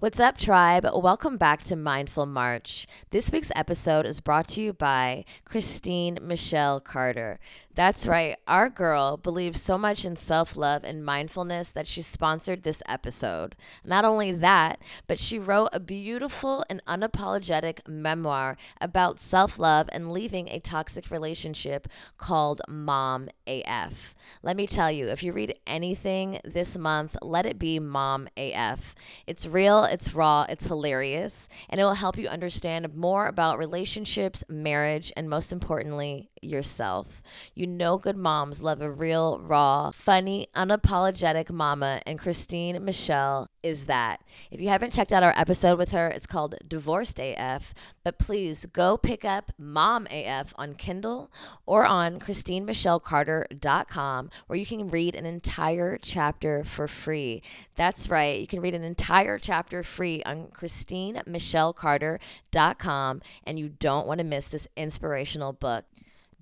What's up, tribe? Welcome back to Mindful March. This week's episode is brought to you by Christine Michelle Carter. That's right, our girl believes so much in self love and mindfulness that she sponsored this episode. Not only that, but she wrote a beautiful and unapologetic memoir about self love and leaving a toxic relationship called Mom AF. Let me tell you, if you read anything this month, let it be Mom AF. It's real, it's raw, it's hilarious, and it will help you understand more about relationships, marriage, and most importantly, yourself. You know, good moms love a real, raw, funny, unapologetic mama, and Christine Michelle is that. If you haven't checked out our episode with her, it's called Divorced AF, but please go pick up Mom AF on Kindle or on ChristineMichelleCarter.com where you can read an entire chapter for free. That's right, you can read an entire chapter free on ChristineMichelleCarter.com and you don't want to miss this inspirational book.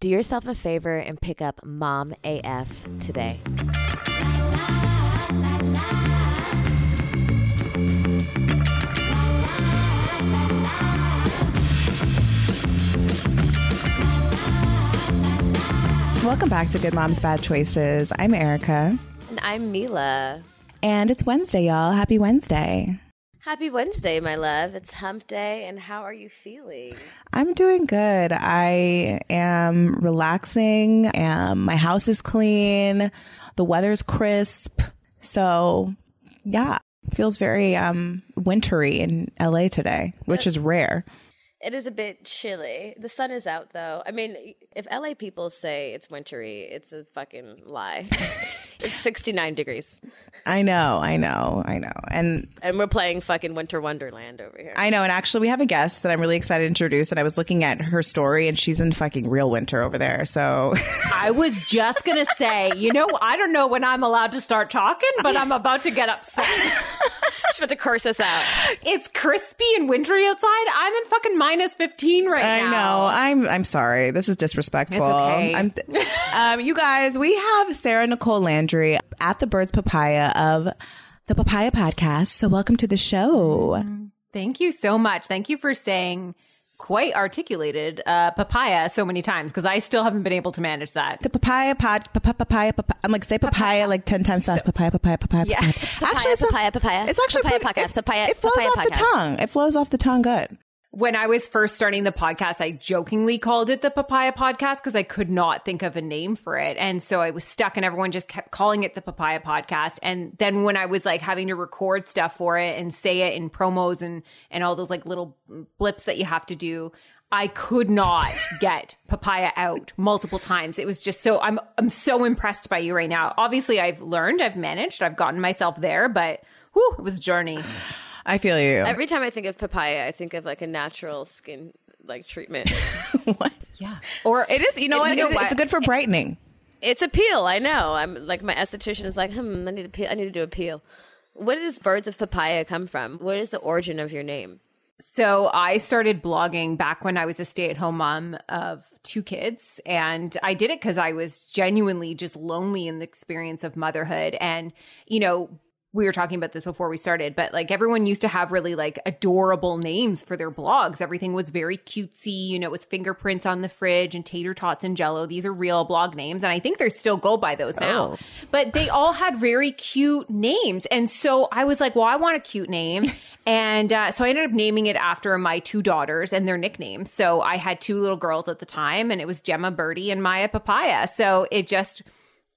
Do yourself a favor and pick up Mom AF today. Welcome back to Good Moms Bad Choices. I'm Erica. And I'm Mila. And it's Wednesday, y'all. Happy Wednesday. Happy Wednesday, my love. It's hump day, and how are you feeling? I'm doing good. I am relaxing. and my house is clean. The weather's crisp. So, yeah, feels very um wintry in LA today, which is rare. It is a bit chilly. The sun is out though. I mean, if LA people say it's wintry, it's a fucking lie. it's 69 degrees. I know, I know, I know. And and we're playing fucking Winter Wonderland over here. I know, and actually we have a guest that I'm really excited to introduce and I was looking at her story and she's in fucking real winter over there. So I was just going to say, you know, I don't know when I'm allowed to start talking, but I'm about to get upset. She's about to curse us out. It's crispy and wintry outside. I'm in fucking minus 15 right I now. know. I'm I'm sorry. This is disrespectful. It's okay. I'm th- um, you guys, we have Sarah Nicole Landry at the Birds Papaya of the Papaya Podcast. So welcome to the show. Thank you so much. Thank you for saying quite articulated uh, papaya so many times because I still haven't been able to manage that. The Papaya Pod, papaya, papaya, papaya. I'm like say papaya like ten times fast. Papaya, papaya, papaya. Yeah. papaya. Papaya, it's not- papaya, papaya. It's actually Papaya pretty- podcast, It, papaya- It flows papaya off the tongue. It flows off the tongue good. When I was first starting the podcast, I jokingly called it the Papaya Podcast because I could not think of a name for it. And so I was stuck and everyone just kept calling it the Papaya Podcast. And then when I was like having to record stuff for it and say it in promos and, and all those like little blips that you have to do, I could not get papaya out multiple times. It was just so I'm I'm so impressed by you right now. Obviously I've learned, I've managed, I've gotten myself there, but whew, it was a journey. I feel you. Every time I think of papaya, I think of like a natural skin like treatment. what? Yeah. Or It is. You know what? You know It- It's good for brightening. it's a peel. I know. I'm like my esthetician is like, hmm, I need to peel. I need to do a peel. Where does birds of papaya come from? What is the origin of your name? So I started blogging back when I was a stay at home mom of two kids. And I did it because I was genuinely just lonely in the experience of motherhood. And, you know, we were talking about this before we started, but like everyone used to have really like adorable names for their blogs. Everything was very cutesy. You know, it was fingerprints on the fridge and tater tots and jello. These are real blog names. And I think they still go by those now. Oh. But they all had very cute names. And so I was like, well, I want a cute name. And uh, so I ended up naming it after my two daughters and their nicknames. So I had two little girls at the time, and it was Gemma Birdie and Maya Papaya. So it just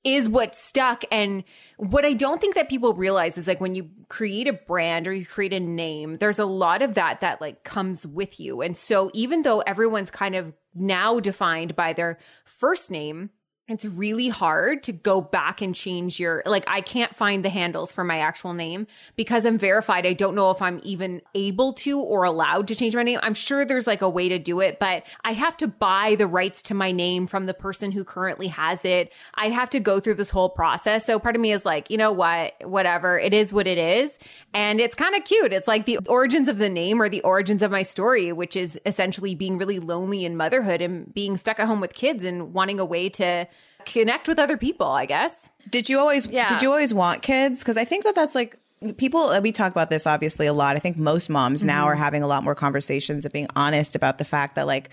is what stuck. And what I don't think that people realize is like when you create a brand or you create a name, there's a lot of that that like comes with you. And so even though everyone's kind of now defined by their first name, it's really hard to go back and change your like I can't find the handles for my actual name because I'm verified. I don't know if I'm even able to or allowed to change my name. I'm sure there's like a way to do it, but I have to buy the rights to my name from the person who currently has it. I'd have to go through this whole process. So part of me is like, you know what? Whatever. It is what it is. And it's kind of cute. It's like the origins of the name or the origins of my story, which is essentially being really lonely in motherhood and being stuck at home with kids and wanting a way to connect with other people, I guess. Did you always? Yeah. Did you always want kids? Because I think that that's like people uh, we talk about this obviously a lot. I think most moms now are mm-hmm. having a lot more conversations and being honest about the fact that like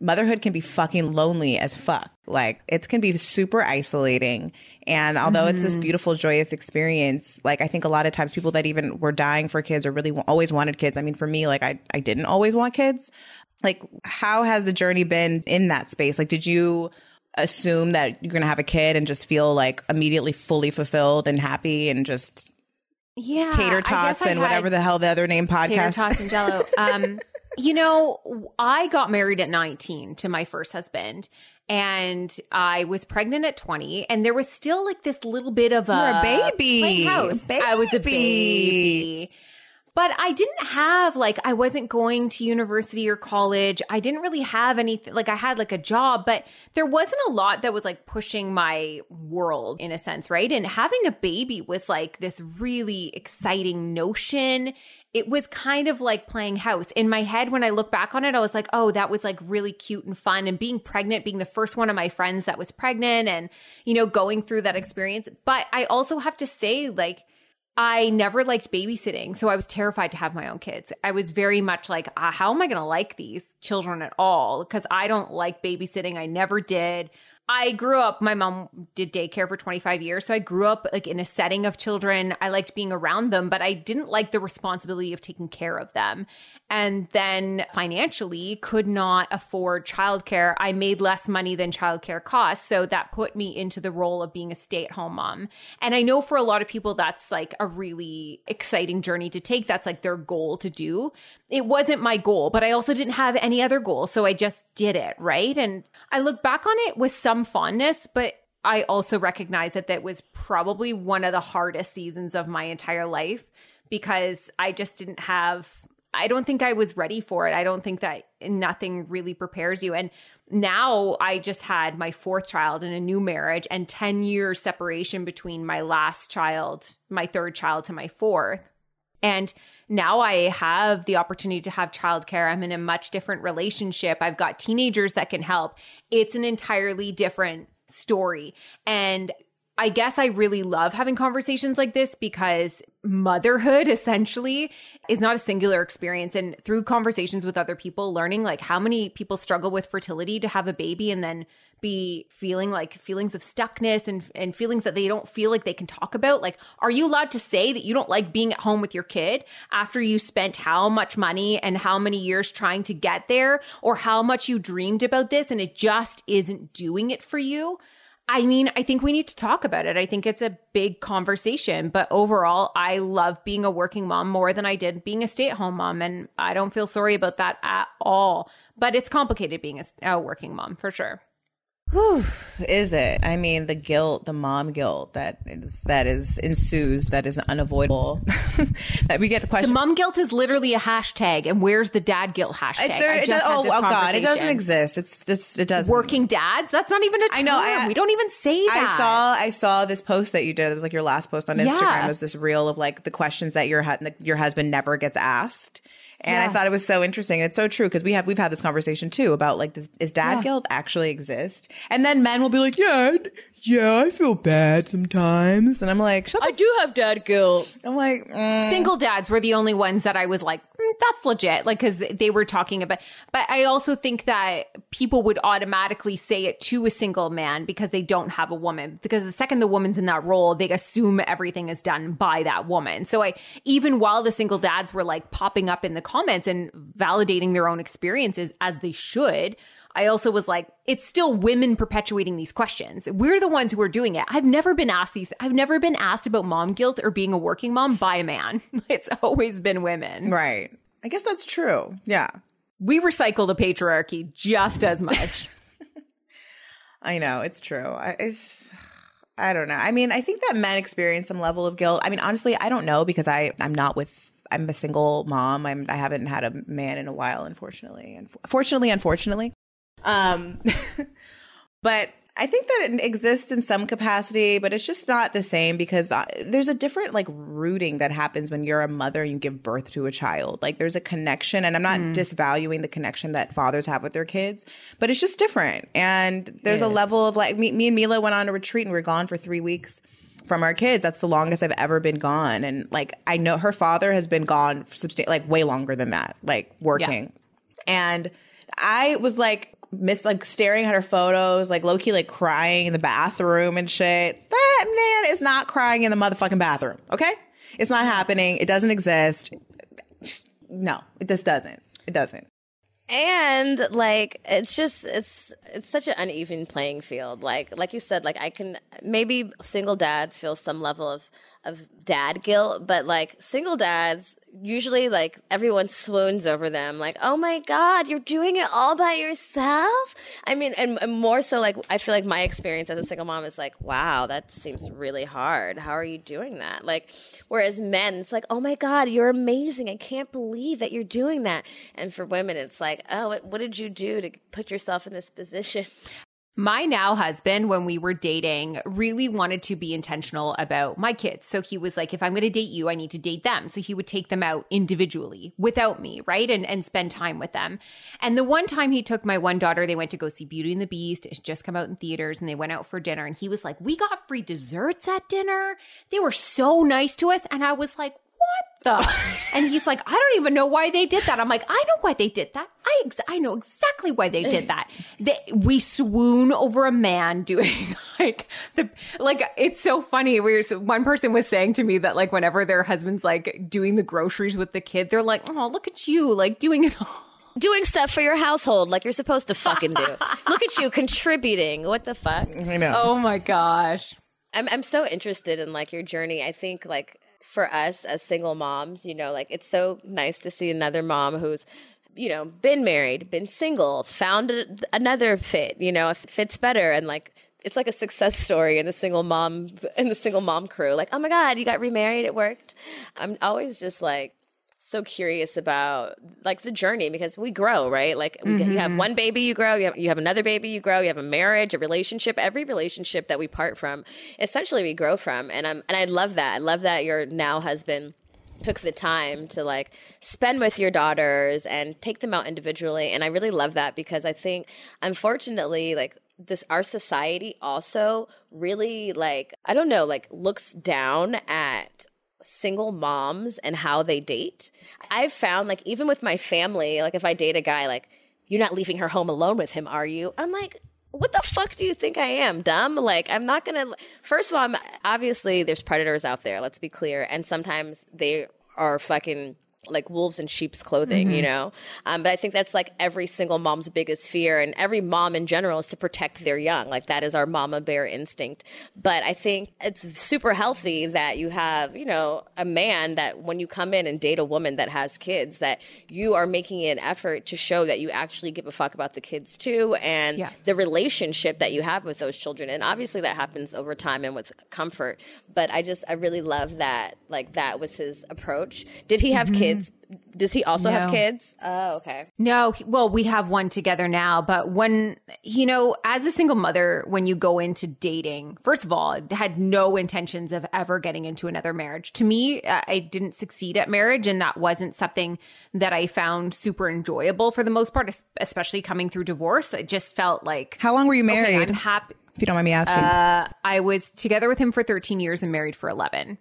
motherhood can be fucking lonely as fuck. Like it can be super isolating. And although it's this mm-hmm. beautiful, joyous experience, like I think a lot of times people that even were dying for kids or really wa- always wanted kids. I mean, for me, like I, I didn't always want kids. Like, how has the journey been in that space? Like, did you assume that you're going to have a kid and just feel like immediately fully fulfilled and happy and just Yeah. tater tots and whatever the hell the other name podcast Tater tots and jello. Um, you know, I got married at 19 to my first husband. And I was pregnant at 20, and there was still like this little bit of a, You're a baby. house. I was a Baby. But I didn't have like I wasn't going to university or college. I didn't really have anything like I had like a job, but there wasn't a lot that was like pushing my world in a sense, right? And having a baby was like this really exciting notion. It was kind of like playing house. In my head when I look back on it, I was like, "Oh, that was like really cute and fun." And being pregnant, being the first one of my friends that was pregnant and you know, going through that experience. But I also have to say like I never liked babysitting, so I was terrified to have my own kids. I was very much like, ah, how am I going to like these children at all? Because I don't like babysitting. I never did. I grew up, my mom did daycare for 25 years. So I grew up like in a setting of children. I liked being around them, but I didn't like the responsibility of taking care of them. And then financially could not afford childcare. I made less money than childcare costs. So that put me into the role of being a stay at home mom. And I know for a lot of people, that's like a really exciting journey to take. That's like their goal to do. It wasn't my goal, but I also didn't have any other goal. So I just did it. Right. And I look back on it with some fondness, but I also recognize that that was probably one of the hardest seasons of my entire life because I just didn't have I don't think I was ready for it. I don't think that nothing really prepares you. And now I just had my fourth child in a new marriage and 10 years separation between my last child, my third child to my fourth. And now I have the opportunity to have childcare. I'm in a much different relationship. I've got teenagers that can help. It's an entirely different story. And I guess I really love having conversations like this because motherhood essentially is not a singular experience. And through conversations with other people, learning like how many people struggle with fertility to have a baby and then be feeling like feelings of stuckness and, and feelings that they don't feel like they can talk about. Like, are you allowed to say that you don't like being at home with your kid after you spent how much money and how many years trying to get there or how much you dreamed about this and it just isn't doing it for you? I mean, I think we need to talk about it. I think it's a big conversation, but overall, I love being a working mom more than I did being a stay at home mom. And I don't feel sorry about that at all. But it's complicated being a, a working mom for sure. Whew, is it? I mean, the guilt, the mom guilt that is that is ensues, that is unavoidable. that we get the question. The mom guilt is literally a hashtag. And where's the dad guilt hashtag? It's there, does, oh, oh God, it doesn't exist. It's just it doesn't. Working dads? That's not even a term. I know, I- we don't even say that. I saw I saw this post that you did. It was like your last post on Instagram. Yeah. It was this reel of like the questions that your hu- that your husband never gets asked. And I thought it was so interesting. And it's so true because we have we've had this conversation too about like does, is dad Yeah. guilt actually exist? And then men will be like, yeah, yeah, I feel bad sometimes. And I'm like, shut the. do have dad guilt. I'm like, mm. Single dads were the only ones that I was like, "Mm, that's legit. Like, cause they were talking about, but I also think that people would automatically say it to a single man because they don't have a woman. Because the second the woman's in that role, they assume everything is done by that woman. So I, even while the single dads were like popping up in the comments and validating their own experiences as they should, I also was like, it's still women perpetuating these questions. We're the ones who are doing it. I've never been asked these. I've never been asked about mom guilt or being a working mom by a man. It's always been women. right. I guess that's true. Yeah. We recycle the patriarchy just as much. I know it's true. I, it's, I don't know. I mean, I think that men experience some level of guilt. I mean, honestly, I don't know because I I'm not with. I'm a single mom. I'm I haven't had a man in a while, unfortunately. And fortunately, unfortunately, um, but I think that it exists in some capacity, but it's just not the same because uh, there's a different like rooting that happens when you're a mother and you give birth to a child. Like there's a connection, and I'm not disvaluing the connection that fathers have with their kids, but it's just different. And there's a level of like me, me and Mila went on a retreat and we are gone for three weeks. from our kids. That's the longest I've ever been gone. And like, I know her father has been gone substan- like way longer than that, like working. And I was like, miss like staring at her photos, like low key, like crying in the bathroom and shit. That man is not crying in the motherfucking bathroom. Okay, it's not happening. It doesn't exist. No, it just doesn't. It doesn't. and like it's just it's it's such an uneven playing field like like you said like i can maybe single dads feel some level of of dad guilt but like single dads usually like everyone swoons over them like oh my god you're doing it all by yourself? I mean and, and more so like i feel like my experience as a single mom is like wow that seems really hard. How are you doing that? Like whereas men it's like oh my god you're amazing. I can't believe that you're doing that. And for women it's like oh what, what did you do to put yourself in this position My now husband, when we were dating, really wanted to be intentional about my kids. So he was like, if I'm going to date you, I need to date them. So he would take them out individually without me, right? And, and spend time with them. And the one time he took my one daughter, they went to go see Beauty and the Beast. It just come out in theaters and they went out for dinner. And he was like, we got free desserts at dinner. They were so nice to us. And I was like, what the? and he's like, I don't even know why they did that. I'm like, I know why they did that. I ex- I know exactly why they did that. They, we swoon over a man doing like the like. It's so funny. We were, one person was saying to me that like whenever their husband's like doing the groceries with the kid, they're like, oh, look at you, like doing it all. doing stuff for your household like you're supposed to fucking do look at you contributing what the fuck I know. Oh my gosh. I'm I'm so interested in like your journey. I think like for us as single moms, you know, like it's so nice to see another mom who's you know, been married, been single, found a, another fit, you know, if fits better and like it's like a success story in the single mom in the single mom crew. Like, "Oh my god, you got remarried, it worked." I'm always just like so curious about like the journey because we grow, right? Like we, you have mm-hmm. one baby, you grow. You have you have another baby, you grow. You have a marriage, a relationship. Every relationship that we part from, essentially, we grow from. And I'm and I love that. I love that your now husband took the time to like spend with your daughters and take them out individually. And I really love that because I think, unfortunately, like this our society also really like I don't know like looks down at single moms and how they date. I've found like even with my family, like if I date a guy, like you're not leaving her home alone with him, are you? I'm like, what the fuck do you think I am, dumb? Like I'm not gonna. First of all, I'm obviously there's predators out there. Let's be clear, and sometimes they are fucking like wolves in sheep's clothing, you know? Um, but I think that's like every single mom's biggest fear, and every mom in general is to protect their young. Like that is our mama bear instinct. But I think it's super healthy that you have, you know, a man that when you come in and date a woman that has kids, that you are making an effort to show that you actually give a fuck about the kids too, and Yeah. the relationship that you have with those children. And obviously that happens over time and with comfort. But I just, I really love that, like, that was his approach. Did he have kids? Does he also have kids? Oh, okay. No, he- well, we have one together now, but when, you know, as a single mother, when you go into dating, first of all, I had no intentions of ever getting into another marriage. To me, uh, I didn't succeed at marriage, and that wasn't something that I found super enjoyable for the most part, especially coming through divorce. It just felt like, How long were you okay, married? I'm happy. if you don't mind me asking. I was together with him for 13 years and married for 11.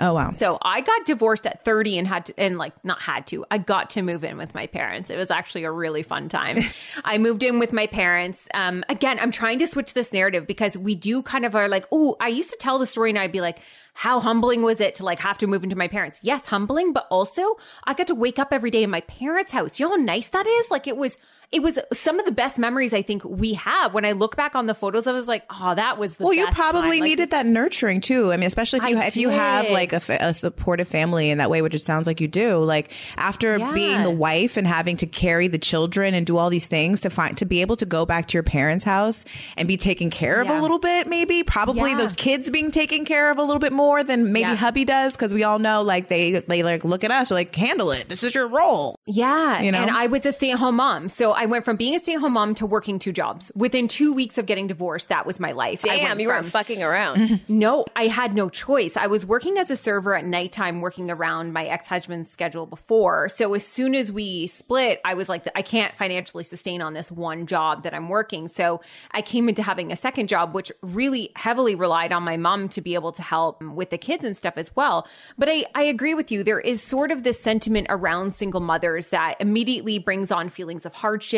Oh wow. So I got divorced at 30 and had to, and like, not had to, I got to move in with my parents. It was actually a really fun time. I moved in with my parents. Um, again, I'm trying to switch this narrative because we do kind of are like, oh, I used to tell the story and I'd be like, how humbling was it to like have to move into my parents? Yes, humbling, but also I got to wake up every day in my parents' house. You know how nice that is? Like it was, it was some of the best memories I think we have. When I look back on the photos, I was like, oh, that was the Well, you probably time. Like, needed that nurturing too. I mean, especially if you I if you have like a, a supportive family in that way, which it sounds like you do. Like after Yeah. being the wife and having to carry the children and do all these things to find to be able to go back to your parents' house and be taken care of a little bit, maybe probably Yeah. those kids being taken care of a little bit more. than maybe Yeah. hubby does because we all know like they they like look at us like handle it. This is your role. Yeah. You know? And I was a stay at home mom. So I went from being a stay at home mom to working two jobs. Within two weeks of getting divorced, that was my life. I Damn, you from- weren't fucking around. No, I had no choice. I was working as a server at nighttime, working around my ex husband's schedule before. So as soon as we split, I was like, I can't financially sustain on this one job that I'm working. So I came into having a second job, which really heavily relied on my mom to be able to help with the kids and stuff as well. But I, I agree with you. There is sort of this sentiment around single mothers that immediately brings on feelings of hardship,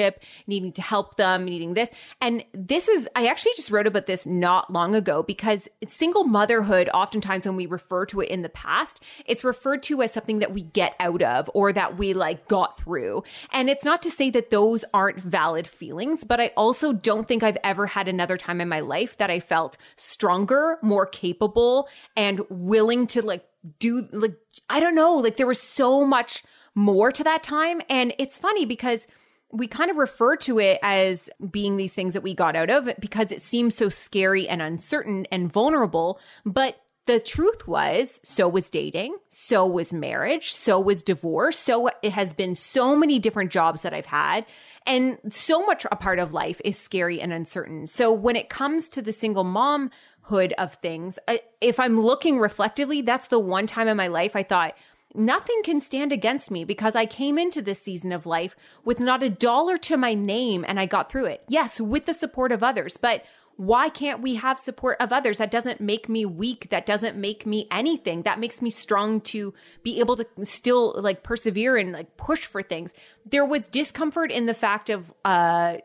needing to help them, needing this. And this is, I actually just wrote about this not long ago because single motherhood, oftentimes when we refer to it in the past, it's referred to as something that we get out of or that we like got through. And it's not to say that those aren't valid feelings, but I also don't think I've ever had another time in my life that I felt stronger, more capable, and willing to like do like, I don't know, like there was so much more to that time. And it's funny because we kind of refer to it as being these things that we got out of because it seems so scary and uncertain and vulnerable. But the truth was, so was dating, so was marriage, so was divorce. So it has been so many different jobs that I've had. And so much a part of life is scary and uncertain. So when it comes to the single momhood of things, if I'm looking reflectively, that's the one time in my life I thought, nothing can stand against me because I came into this season of life with not a dollar to my name and I got through it. Yes, with the support of others, but why can't we have support of others? That doesn't make me weak. That doesn't make me anything. That makes me strong to be able to still like persevere and like push for things. There was discomfort in the fact of, uh,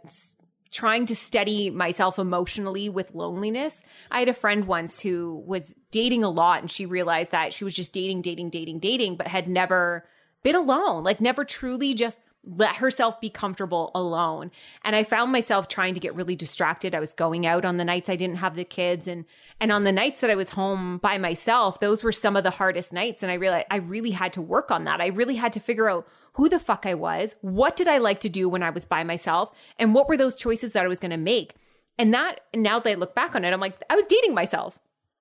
trying to steady myself emotionally with loneliness. I had a friend once who was dating a lot and she realized that she was just dating, dating, dating, dating, but had never been alone, like never truly just let herself be comfortable alone. And I found myself trying to get really distracted. I was going out on the nights I didn't have the kids and and on the nights that I was home by myself, those were some of the hardest nights and I realized I really had to work on that. I really had to figure out who the fuck I was, what did I like to do when I was by myself, and what were those choices that I was going to make. And that now that I look back on it, I'm like I was dating myself.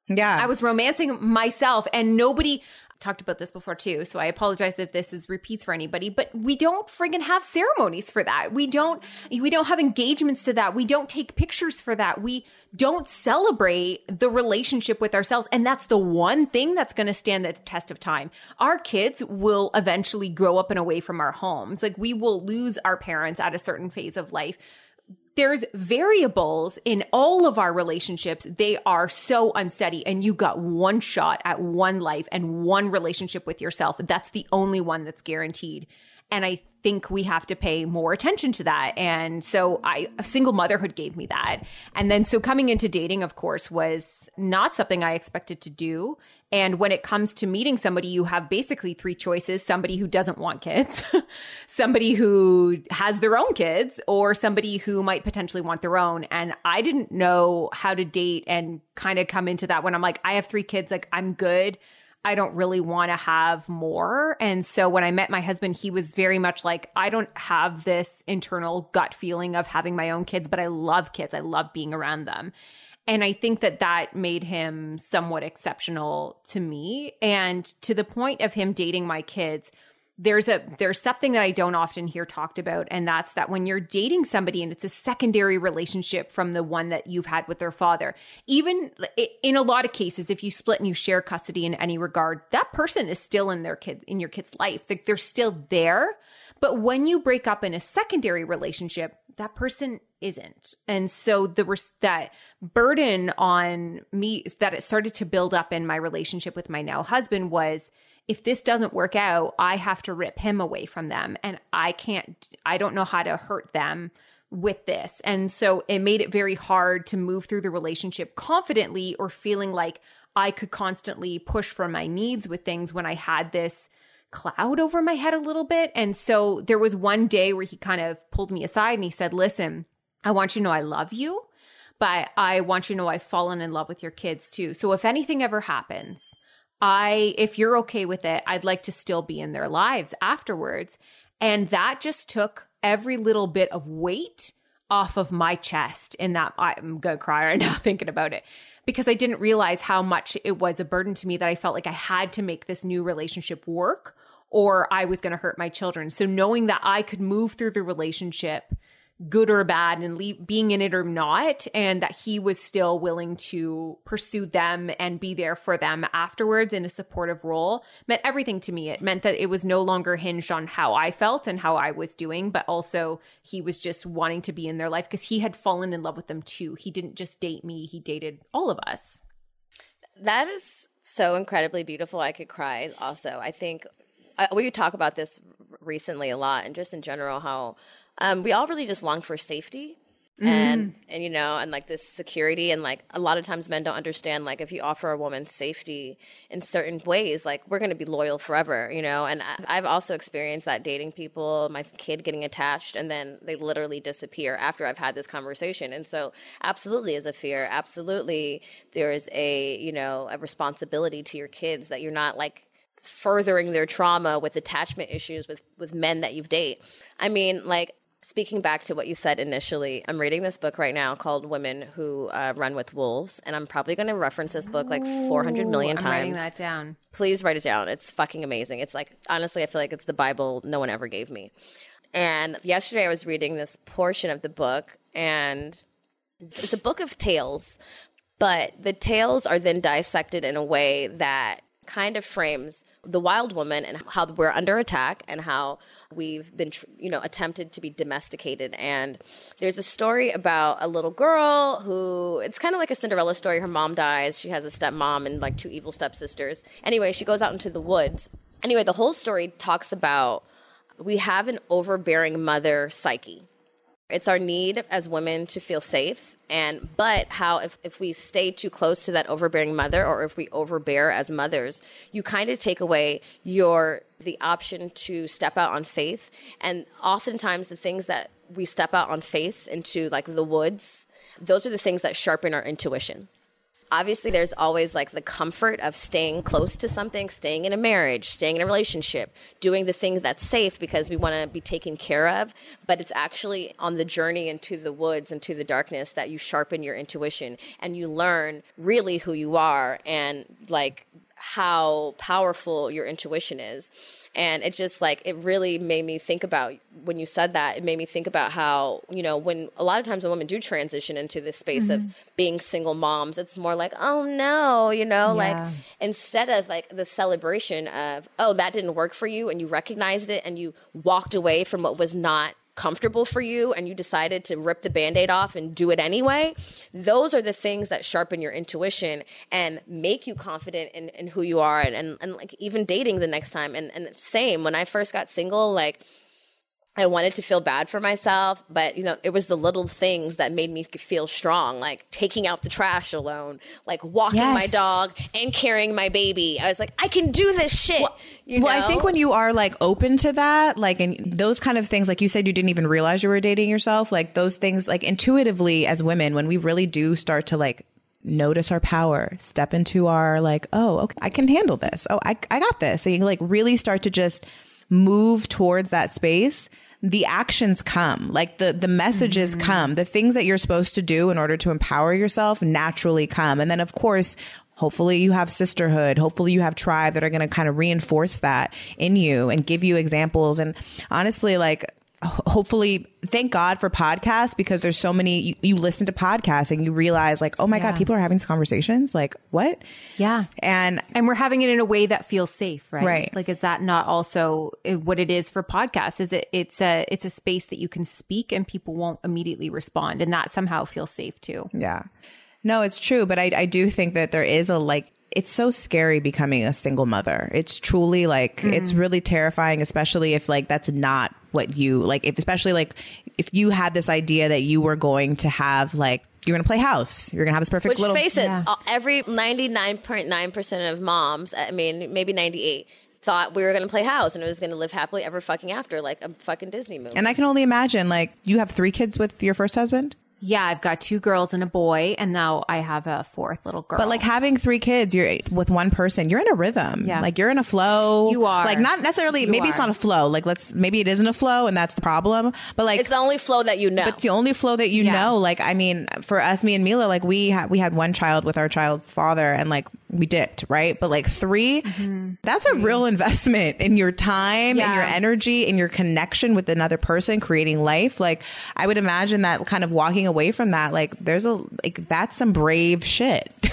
Yeah. I was romancing myself and nobody talked about this before too. So I apologize if this is repeats for anybody, but we don't friggin' have ceremonies for that. We don't we don't have engagements to that. We don't take pictures for that. We don't celebrate the relationship with ourselves. And that's the one thing that's to stand the test of time. Our kids will eventually grow up and away from our homes. Like we will lose our parents at a certain phase of life there's variables in all of our relationships. They are so unsteady and you got one shot at one life and one relationship with yourself. That's the only one that's guaranteed. And I think we have to pay more attention to that. And so I, single motherhood gave me that. And then so coming into dating, of course, was not something I expected to do. And when it comes to meeting somebody, you have basically three choices somebody who doesn't want kids, somebody who has their own kids, or somebody who might potentially want their own. And I didn't know how to date and kind of come into that when I'm like, I have three kids, like, I'm good. I don't really want to have more. And so when I met my husband, he was very much like, I don't have this internal gut feeling of having my own kids, but I love kids. I love being around them. And I think that that made him somewhat exceptional to me. And to the point of him dating my kids, there's a there's something that I don't often hear talked about and that's that when you're dating somebody and it's a secondary relationship from the one that you've had with their father even in a lot of cases if you split and you share custody in any regard that person is still in their kid in your kid's life. Like, they're still there. But when you break up in a secondary relationship that person isn't. And so was that burden on me that it started to build up in my relationship with my now husband was if this doesn't work out, I have to rip him away from them and I can't, I don't know how to hurt them with this. And so it made it very hard to move through the relationship confidently or feeling like I could constantly push for my needs with things when I had this cloud over my head a little bit. And so there was one day where he kind of pulled me aside and he said, Listen, I want you to know I love you, but I want you to know I've fallen in love with your kids too. So if anything ever happens, I, if you're okay with it, I'd like to still be in their lives afterwards. And that just took every little bit of weight off of my chest in that I'm going to cry right now thinking about it because I didn't realize how much it was a burden to me that I felt like I had to make this new relationship work or I was going to hurt my children. So knowing that I could move through the relationship good or bad and leave, being in it or not, and that he was still willing to pursue them and be there for them afterwards in a supportive role meant everything to me. It meant that it was no longer hinged on how I felt and how I was doing, but also he was just wanting to be in their life because he had fallen in love with them too. He didn't just date me, he dated all of us. That is so incredibly beautiful. I could cry also. I think uh, we talk about this recently a lot and just in general how um, we all really just long for safety and and you know and like this security. And like a lot of times men don't understand like if you offer a woman safety in certain ways like we're going to be loyal forever you know? And I- i've also experienced that dating people my kid getting attached and then they literally disappear after i've had this conversation. And so absolutely is a fear. Absolutely there is a you know a responsibility to your kids that you're not like furthering their trauma with attachment issues with with men that you've date. I mean, like speaking back to what you said initially, I'm reading this book right now called Women Who uh, Run with Wolves, and I'm probably going to reference this book like 400 million I'm times. writing that down. Please write it down. It's fucking amazing. It's like honestly, I feel like it's the Bible no one ever gave me. And yesterday I was reading this portion of the book, and it's a book of tales, but the tales are then dissected in a way that kind of frames the wild woman and how we're under attack and how we've been you know attempted to be domesticated. And there's a story about a little girl who it's kind of like a cinderella story. Her mom dies. She has a stepmom and like two evil stepsisters. Anyway she goes out into the woods. Anyway the whole story talks about we have an overbearing mother psyche it's our need as women to feel safe. And but how if, if we stay too close to that overbearing mother or if we overbear as mothers you kind of take away your the option to step out on faith. And oftentimes the things that we step out on faith into like the woods those are the things that sharpen our intuition obviously there's always like the comfort of staying close to something staying in a marriage staying in a relationship doing the thing that's safe because we want to be taken care of but it's actually on the journey into the woods into the darkness that you sharpen your intuition and you learn really who you are and like how powerful your intuition is and it just like it really made me think about when you said that it made me think about how you know when a lot of times when women do transition into this space of mm-hmm. being single moms it's more like oh no you know like instead of like the celebration of oh that didn't work for you and you recognized it and you walked away from what was not comfortable for you and you decided to rip the band-aid off and do it anyway those are the things that sharpen your intuition and make you confident in, in who you are and, and, and like even dating the next time. And, and same when i first got single like I wanted to feel bad for myself, but you know, it was the little things that made me feel strong, like taking out the trash alone, like walking Yes. my dog and carrying my baby. I was like, I can do this shit. you well, I think when you are like open to that, like, and those kind of things, like you said, you didn't even realize you were dating yourself. Like those things, like intuitively as women, when we really do start to like notice our power, step into our like, oh, okay, I can handle this. Oh, I, I got this. So you like really start to just move towards that space. The actions come, like the the messages mm-hmm. come, the things that you're supposed to do in order to empower yourself naturally come, and then of course hopefully you have sisterhood. Hopefully you have tribe that are going to kind of reinforce that in you and give you examples. And honestly like hopefully thank god for podcasts because there's so many you, you listen to podcasts and you realize like oh my god people are having these conversations like what Yeah. and And we're having it in a way that feels safe, right? Right. Like, is that not also uh, what it is for podcasts? Is it? It's a it's a space that you can speak and people won't immediately respond, and that somehow feels safe too. Yeah. No, it's true. But I, I do think that there is a like, it's so scary becoming a single mother. It's truly like, it's mm. really terrifying, especially if like that's not what you like, if, especially like if you had this idea that you were going to have like, you're going to play house, you're going to have this perfect Which little. face it, Yeah. every ninety nine point nine percent of moms, I mean, maybe ninety eight, thought we were going to play house and it was going to live happily ever fucking after, like a fucking Disney movie. and I can only imagine like you have three kids with your first husband. Yeah, I've got two girls and a boy, and now I have a fourth little girl. But like having three kids, you're with one person, you're in a rhythm. Yeah. Like you're in a flow. You are. Like not necessarily, You maybe it's not a flow. Like let's, maybe it isn't a flow and that's the problem. But like, It's the only flow that you know. It's the only flow that you Yeah. know. Like, I mean, for us, me and Mila, like we had we had one child with our child's father, and like we dipped, right? But like 3 mm-hmm. that's a real mm-hmm. investment in your time and your energy and your connection with another person, creating life. Like, I would imagine that kind of walking away from that, like, there's a like that's some brave shit.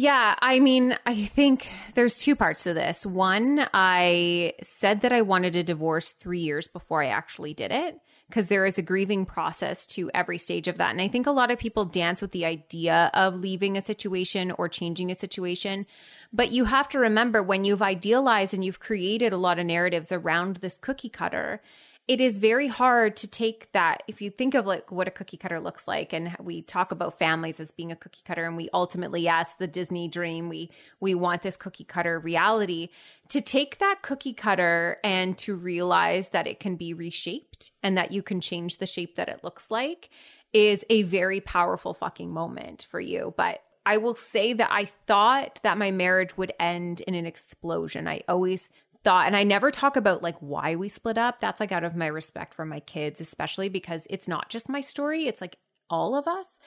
Yeah, I mean, I think there's two parts to this. One, I said that I wanted a divorce three years before I actually did it because there is a grieving process to every stage of that. And I think a lot of people dance with the idea of leaving a situation or changing a situation. But you have to remember when you've idealized and you've created a lot of narratives around this cookie cutter, it is very hard to take that if you think of like what a cookie cutter looks like and we talk about families as being a cookie cutter and we ultimately yes the disney dream we we want this cookie cutter reality to take that cookie cutter and to realize that it can be reshaped and that you can change the shape that it looks like is a very powerful fucking moment for you but I will say that I thought that my marriage would end in an explosion. I always thought, and I never talk about like why we split up. That's like out of my respect for my kids, especially because it's not just my story, it's like all of us.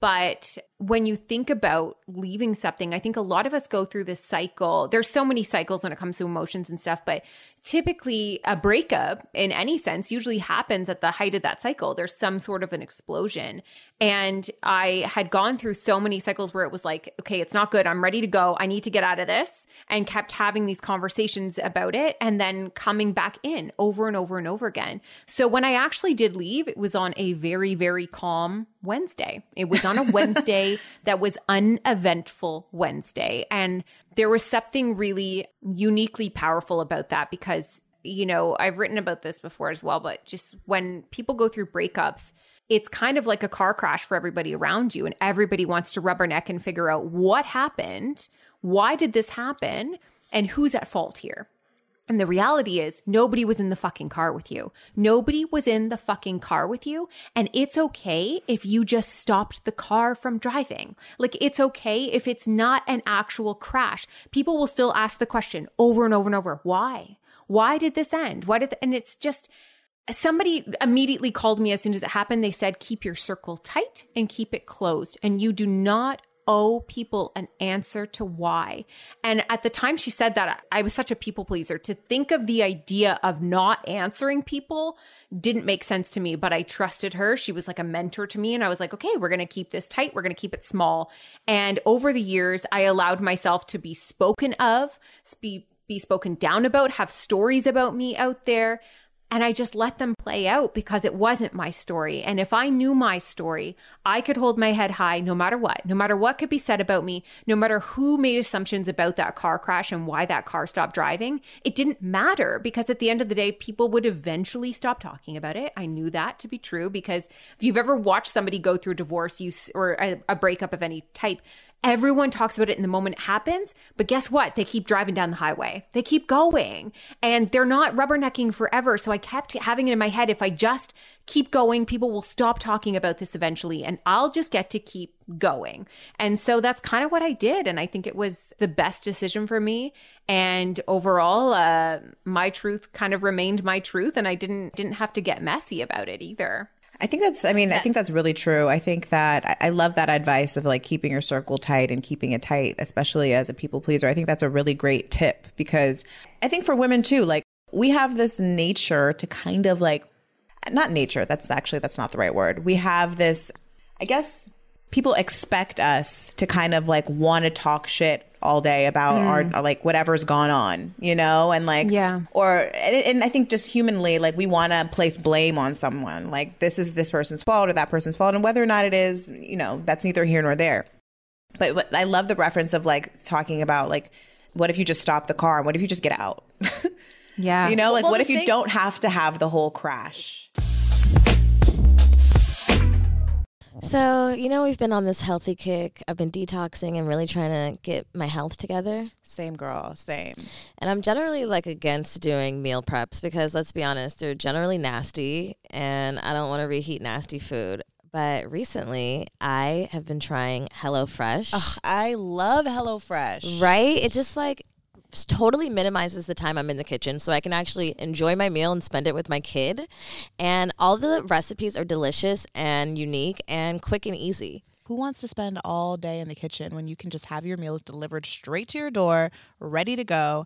But when you think about leaving something, I think a lot of us go through this cycle. There's so many cycles when it comes to emotions and stuff, but typically a breakup in any sense usually happens at the height of that cycle. There's some sort of an explosion. And I had gone through so many cycles where it was like, okay, it's not good. I'm ready to go. I need to get out of this. And kept having these conversations about it and then coming back in over and over and over again. So when I actually did leave, it was on a very, very calm Wednesday. It was on a Wednesday that was uneventful Wednesday. And there was something really uniquely powerful about that because, you know, I've written about this before as well, but just when people go through breakups, it's kind of like a car crash for everybody around you, and everybody wants to rubberneck and figure out what happened, why did this happen, and who's at fault here. And the reality is, nobody was in the fucking car with you. Nobody was in the fucking car with you. And it's okay if you just stopped the car from driving. Like, it's okay if it's not an actual crash. People will still ask the question over and over and over why? Why did this end? Why did, and it's just, somebody immediately called me as soon as it happened. They said, keep your circle tight and keep it closed. And you do not owe people an answer to why. And at the time she said that, I was such a people pleaser. To think of the idea of not answering people didn't make sense to me, but I trusted her. She was like a mentor to me. And I was like, okay, we're going to keep this tight. We're going to keep it small. And over the years, I allowed myself to be spoken of, be, be spoken down about, have stories about me out there. And I just let them play out because it wasn't my story. And if I knew my story, I could hold my head high no matter what, no matter what could be said about me, no matter who made assumptions about that car crash and why that car stopped driving. It didn't matter because at the end of the day, people would eventually stop talking about it. I knew that to be true because if you've ever watched somebody go through divorce you, or a, a breakup of any type, Everyone talks about it in the moment it happens, but guess what? They keep driving down the highway. They keep going and they're not rubbernecking forever. So I kept having it in my head if I just keep going, people will stop talking about this eventually and I'll just get to keep going. And so that's kind of what I did. And I think it was the best decision for me. And overall, uh, my truth kind of remained my truth and I didn't, didn't have to get messy about it either. I think that's, I mean, I think that's really true. I think that I- I love that advice of like keeping your circle tight and keeping it tight, especially as a people pleaser. I think that's a really great tip because I think for women too, like we have this nature to kind of like, not nature, that's actually, that's not the right word. We have this, I guess people expect us to kind of like want to talk shit all day about our mm. like whatever's gone on, you know, and like Yeah. or and, and I think just humanly, like we want to place blame on someone, like this is this person's fault or that person's fault, and whether or not it is, you know, that's neither here nor there. But, but I love the reference of like talking about like, what if you just stop the car and what if you just get out? Yeah. you know, like Well, what the if you don't have to have the whole crash? So, you know, we've been on this healthy kick. I've been detoxing and really trying to get my health together. Same girl, same. And I'm generally like against doing meal preps because let's be honest, they're generally nasty and I don't want to reheat nasty food. but recently I have been trying HelloFresh. I love HelloFresh. Right? It just like totally minimizes the time I'm in the kitchen so I can actually enjoy my meal and spend it with my kid. And all the recipes are delicious and unique and quick and easy. Who wants to spend all day in the kitchen when you can just have your meals delivered straight to your door, ready to go,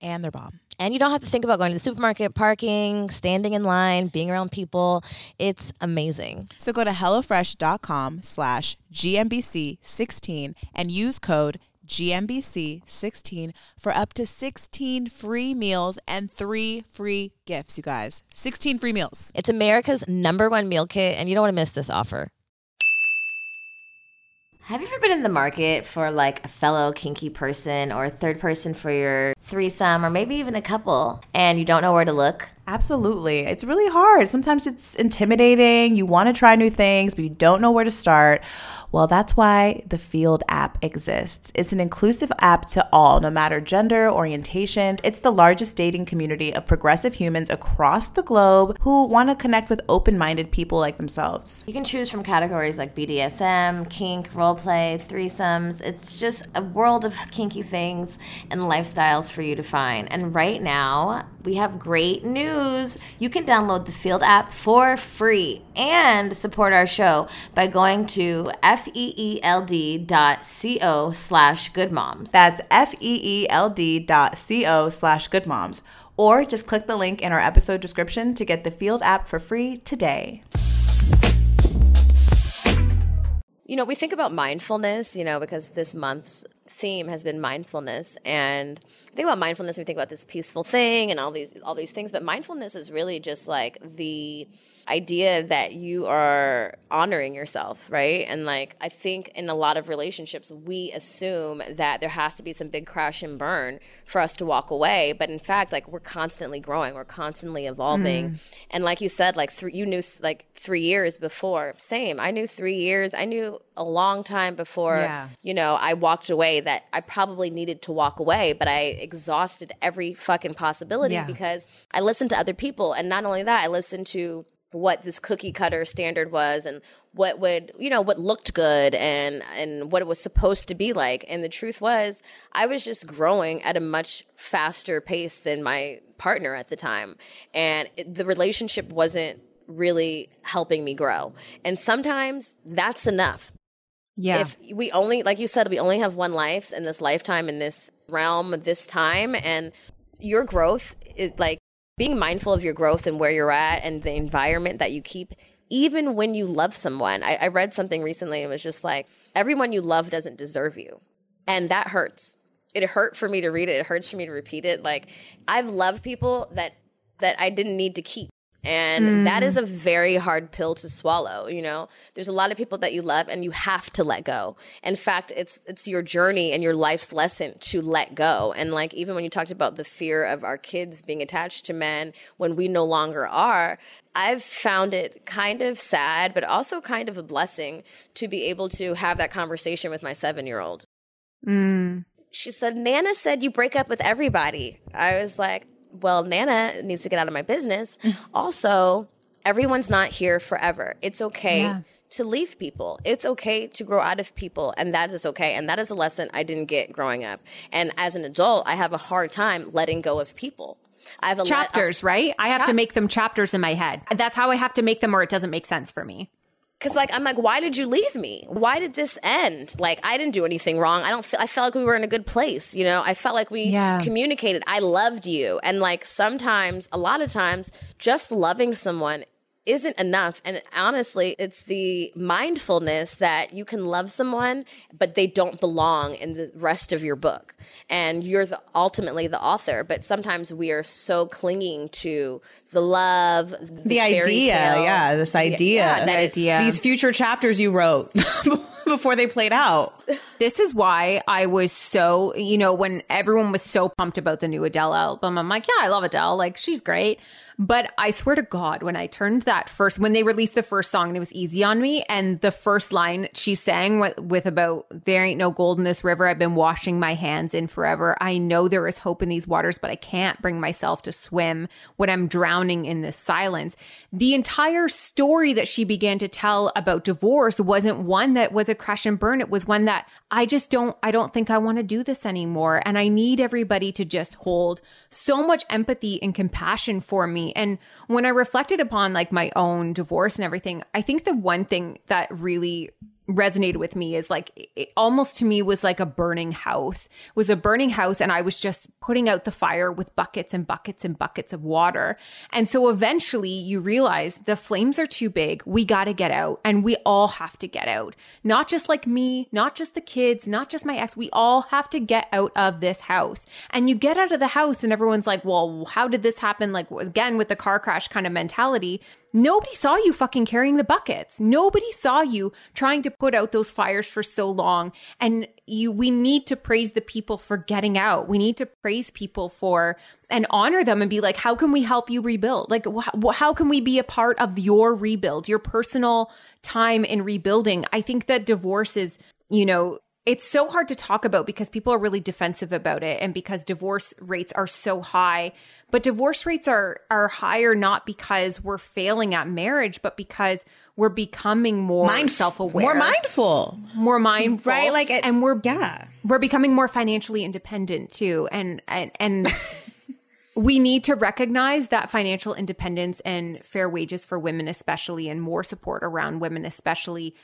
and they're bomb? And you don't have to think about going to the supermarket, parking, standing in line, being around people. It's amazing. So go to HelloFresh.com slash GMBC16 and use code GMBC16 for up to 16 free meals and three free gifts, you guys. 16 free meals. It's America's number one meal kit, and you don't want to miss this offer. Have you ever been in the market for like a fellow kinky person or a third person for your threesome or maybe even a couple and you don't know where to look? Absolutely. It's really hard. Sometimes it's intimidating. You want to try new things, but you don't know where to start. Well, that's why the Feeld app exists. It's an inclusive app to all, no matter gender, orientation. It's the largest dating community of progressive humans across the globe who want to connect with open minded people like themselves. You can choose from categories like BDSM, kink, roleplay, threesomes. It's just a world of kinky things and lifestyles for you to find. And right now, we have great news. You can download the Feeld app for free and support our show by going to E feeld.co slash goodmoms. That's F E E L D dot C O slash good moms. Or just click the link in our episode description to get the Feeld app for free today. You know, we think about mindfulness, you know, because this month's theme has been mindfulness. And we think about mindfulness we think about this peaceful thing and all these all these things but mindfulness is really just like the idea that you are honoring yourself right? And like i think in a lot of relationships we assume that there has to be some big crash and burn for us to walk away. But in fact like we're constantly growing. We're constantly evolving. Mm. And like you said like three you knew th- like 3 years before. Same. I knew 3 years. I knew a long time before Yeah. you know, I walked away that I probably needed to walk away, but I exhausted every fucking possibility Yeah. because I listened to other people. And not only that, I listened to what this cookie cutter standard was and what would you know what looked good and and what it was supposed to be like. And the truth was i was just growing at a much faster pace than my partner at the time. And it, the relationship wasn't really helping me grow. And sometimes that's enough. Yeah. if we only like you said we only have one life in this lifetime in this realm this time and your growth is like being mindful of your growth and where you're at and the environment that you keep even when you love someone. I, I read something recently it was just like everyone you love doesn't deserve you. And that hurts. It hurt for me to read it. It hurts for me to repeat it. Like i've loved people that that i didn't need to keep and that is a very hard pill to swallow you know? There's a lot of people that you love and you have to let go. In fact it's it's your journey and your life's lesson to let go. And like even when you talked about the fear of our kids being attached to men when we no longer are I've found it kind of sad, but also kind of a blessing to be able to have that conversation with my seven year old Mm. she said, Nana said you break up with everybody. I was like, well, Nana needs to get out of my business. Mm. also, everyone's not here forever. It's okay Yeah. to leave people. It's okay to grow out of people, and that is okay. And that is a lesson I didn't get growing up. And as an adult, I have a hard time letting go of people. I have a lot- Chapters, right? I have to make them chapters in my head. That's how I have to make them, or it doesn't make sense for me. Cause like I'm like, why did you leave me? Why did this end? Like I didn't do anything wrong. I don't feel. I felt like we were in a good place. You know, I felt like we Yeah. communicated. I loved you, and like sometimes, a lot of times, just loving someone isn't enough. And honestly, it's the mindfulness that you can love someone, but they don't belong in the rest of your book, and you're the, ultimately the author. But sometimes we are so clinging to the love, the, The idea, tale. yeah, this idea. yeah, that idea. These future chapters you wrote before they played out. This is why I was so, you know, when everyone was so pumped about the new Adele album, I'm like, yeah, I love Adele. Like, she's great. But I swear to God, when I turned that first, when they released the first song and it was easy on me, and the first line she sang with, with about, there ain't no gold in this river, I've been washing my hands in forever. I know there is hope in these waters, but I can't bring myself to swim when I'm drowning in this silence. The entire story that she began to tell about divorce wasn't one that was a crash and burn. It was one that I just don't, I don't think I want to do this anymore. And I need everybody to just hold so much empathy and compassion for me. And when I reflected upon like my own divorce and everything, I think the one thing that really resonated with me is like it almost to me was like a burning house it was a burning house and i was just putting out the fire with buckets and buckets and buckets of water. And so eventually you realize the flames are too big. We got to get out and we all have to get out. Not just like me not just the kids not just my ex. We all have to get out of this house. And you get out of the house and everyone's like well how did this happen? Like again with the car crash kind of mentality Nobody saw you fucking carrying the buckets. Nobody saw you trying to put out those fires for so long. And you, we need to praise the people for getting out. We need to praise people for and honor them and be like, how can we help you rebuild? Like, wh- how can we be a part of your rebuild, your personal time in rebuilding? I think that divorce is, you know, it's so hard to talk about because people are really defensive about it and because divorce rates are so high but divorce rates are are higher not because we're failing at marriage but because we're becoming more self-aware. more mindful. More mindful. Right? Like it, and we're yeah. we're becoming more financially independent too. And and and we need to recognize that financial independence and fair wages for women especially and more support around women especially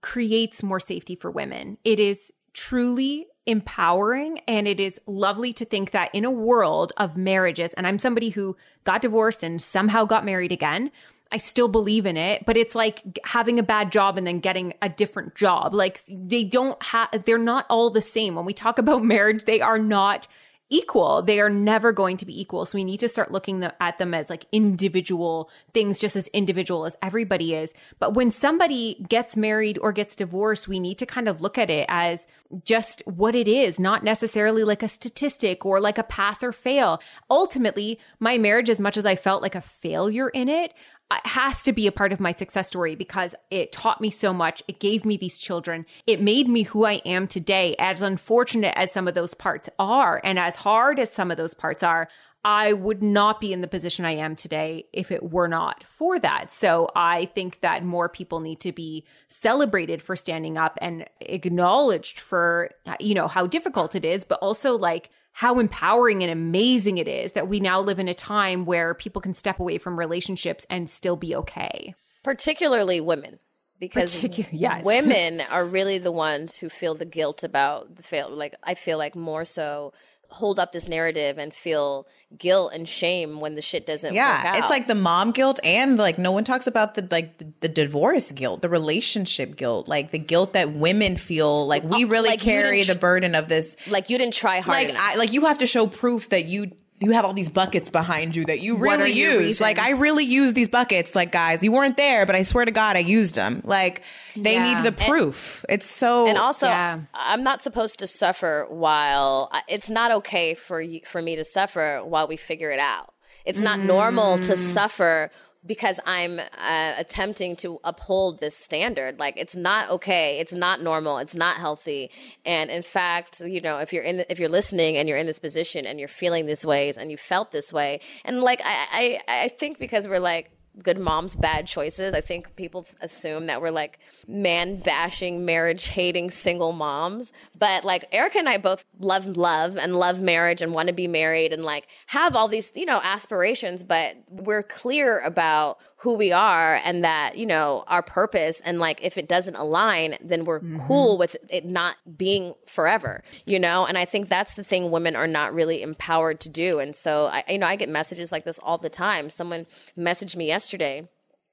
creates more safety for women. It is truly empowering and it is lovely to think that in a world of marriages and I'm somebody who got divorced and somehow got married again I still believe in it, but it's like having a bad job and then getting a different job. Like they don't have, they're not all the same. When we talk about marriage, they are not equal. They are never going to be equal. So we need to start looking at them as like individual things, just as individual as everybody is. But when somebody gets married or gets divorced, we need to kind of look at it as just what it is, not necessarily like a statistic or like a pass or fail. Ultimately, my marriage, as much as I felt like a failure in it, Uh, has to be a part of my success story because it taught me so much. It gave me these children. It made me who I am today. As unfortunate as some of those parts are, and as hard as some of those parts are, I would not be in the position I am today if it were not for that. So I think that more people need to be celebrated for standing up and acknowledged for, you know, how difficult it is, but also like how empowering and amazing it is that we now live in a time where people can step away from relationships and still be okay. Particularly women. Because Particu- yes. women are really the ones who feel the guilt about the fail. Like, I feel like more so hold up this narrative and feel guilt and shame when the shit doesn't yeah it's like the mom guilt and like no one talks about the like the, the, divorce guilt the relationship guilt like the guilt that women feel like we uh, really like carry the burden of this like you didn't try hard like enough. I, like you have to show proof that you you have all these buckets behind you that you really use. Like I really use these buckets. Like guys, you weren't there, but I swear to God, I used them. Like they yeah. need the proof. And, it's so. And also, yeah. I'm not supposed to suffer while it's not okay for you, for me to suffer while we figure it out. It's not mm. normal to mm. suffer because I'm uh, attempting to uphold this standard. Like it's not okay. It's not normal. It's not healthy. And in fact, you know, if you're in, the, if you're listening and you're in this position and you're feeling these ways and you felt this way, and like I, I, I think because we're like good moms bad choices. I think people assume that we're like man bashing marriage hating single moms. But like erica and i both love love and love marriage and want to be married and like have all these you know aspirations but we're clear about who we are and that, you know, our purpose. And like, if it doesn't align, then we're mm-hmm. cool with it not being forever, you know? And I think that's the thing women are not really empowered to do. And so I, you know, I get messages like this all the time. Someone messaged me yesterday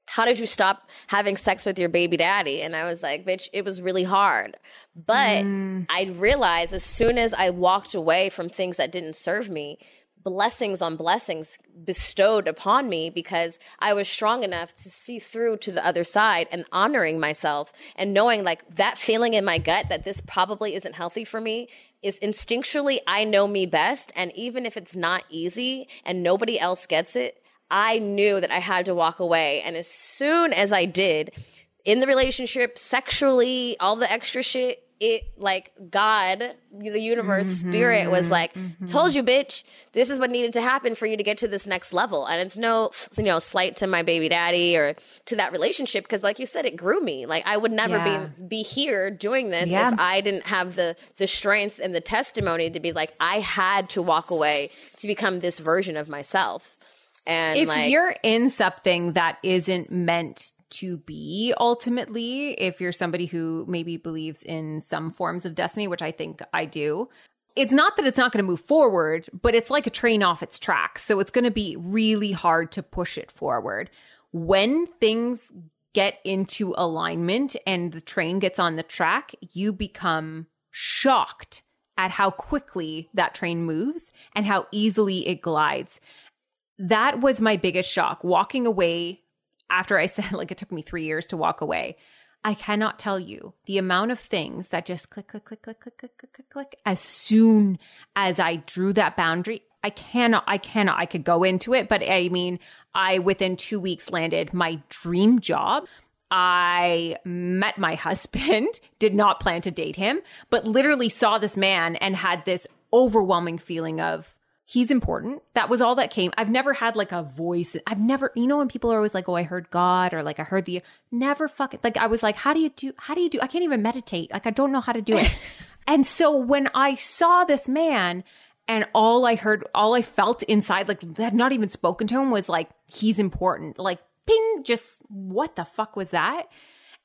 how did you stop having sex with your baby daddy? And I was like, bitch, it was really hard. But mm. I realized as soon as I walked away from things that didn't serve me, blessings on blessings bestowed upon me because I was strong enough to see through to the other side and honoring myself and knowing like that feeling in my gut that this probably isn't healthy for me is instinctually I know me best. And even if it's not easy and nobody else gets it I knew that I had to walk away. And as soon as I did in the relationship sexually all the extra shit it like God, the universe, mm-hmm, spirit was like, mm-hmm. told you, bitch, this is what needed to happen for you to get to this next level. And it's no, you know, slight to my baby daddy or to that relationship. Cause like you said, it grew me. Like I would never yeah. be, be here doing this yeah. if I didn't have the, the strength and the testimony to be like, I had to walk away to become this version of myself. And if like, you're in something that isn't meant to be ultimately if you're somebody who maybe believes in some forms of destiny, which I think I do. It's not that it's not going to move forward, but it's like a train off its tracks. So it's going to be really hard to push it forward. When things get into alignment and the train gets on the track, you become shocked at how quickly that train moves and how easily it glides. That was my biggest shock. Walking away after I said, like, it took me three years to walk away. I cannot tell you the amount of things that just click, click, click, click, click, click, click, click, click. As soon as I drew that boundary, I cannot, I cannot, I could go into it, but I mean, I within two weeks landed my dream job. I met my husband, did not plan to date him, but literally saw this man and had this overwhelming feeling of he's important. That was all that came. I've never had like a voice. I've never, you know, when people are always like, oh, I heard God or like I heard the, never fucking, like I was like, how do you do, how do you do, I can't even meditate. Like I don't know how to do it. and so when I saw this man and all I heard, all I felt inside, like had not even spoken to him was like, he's important. Like ping, just what the fuck was that?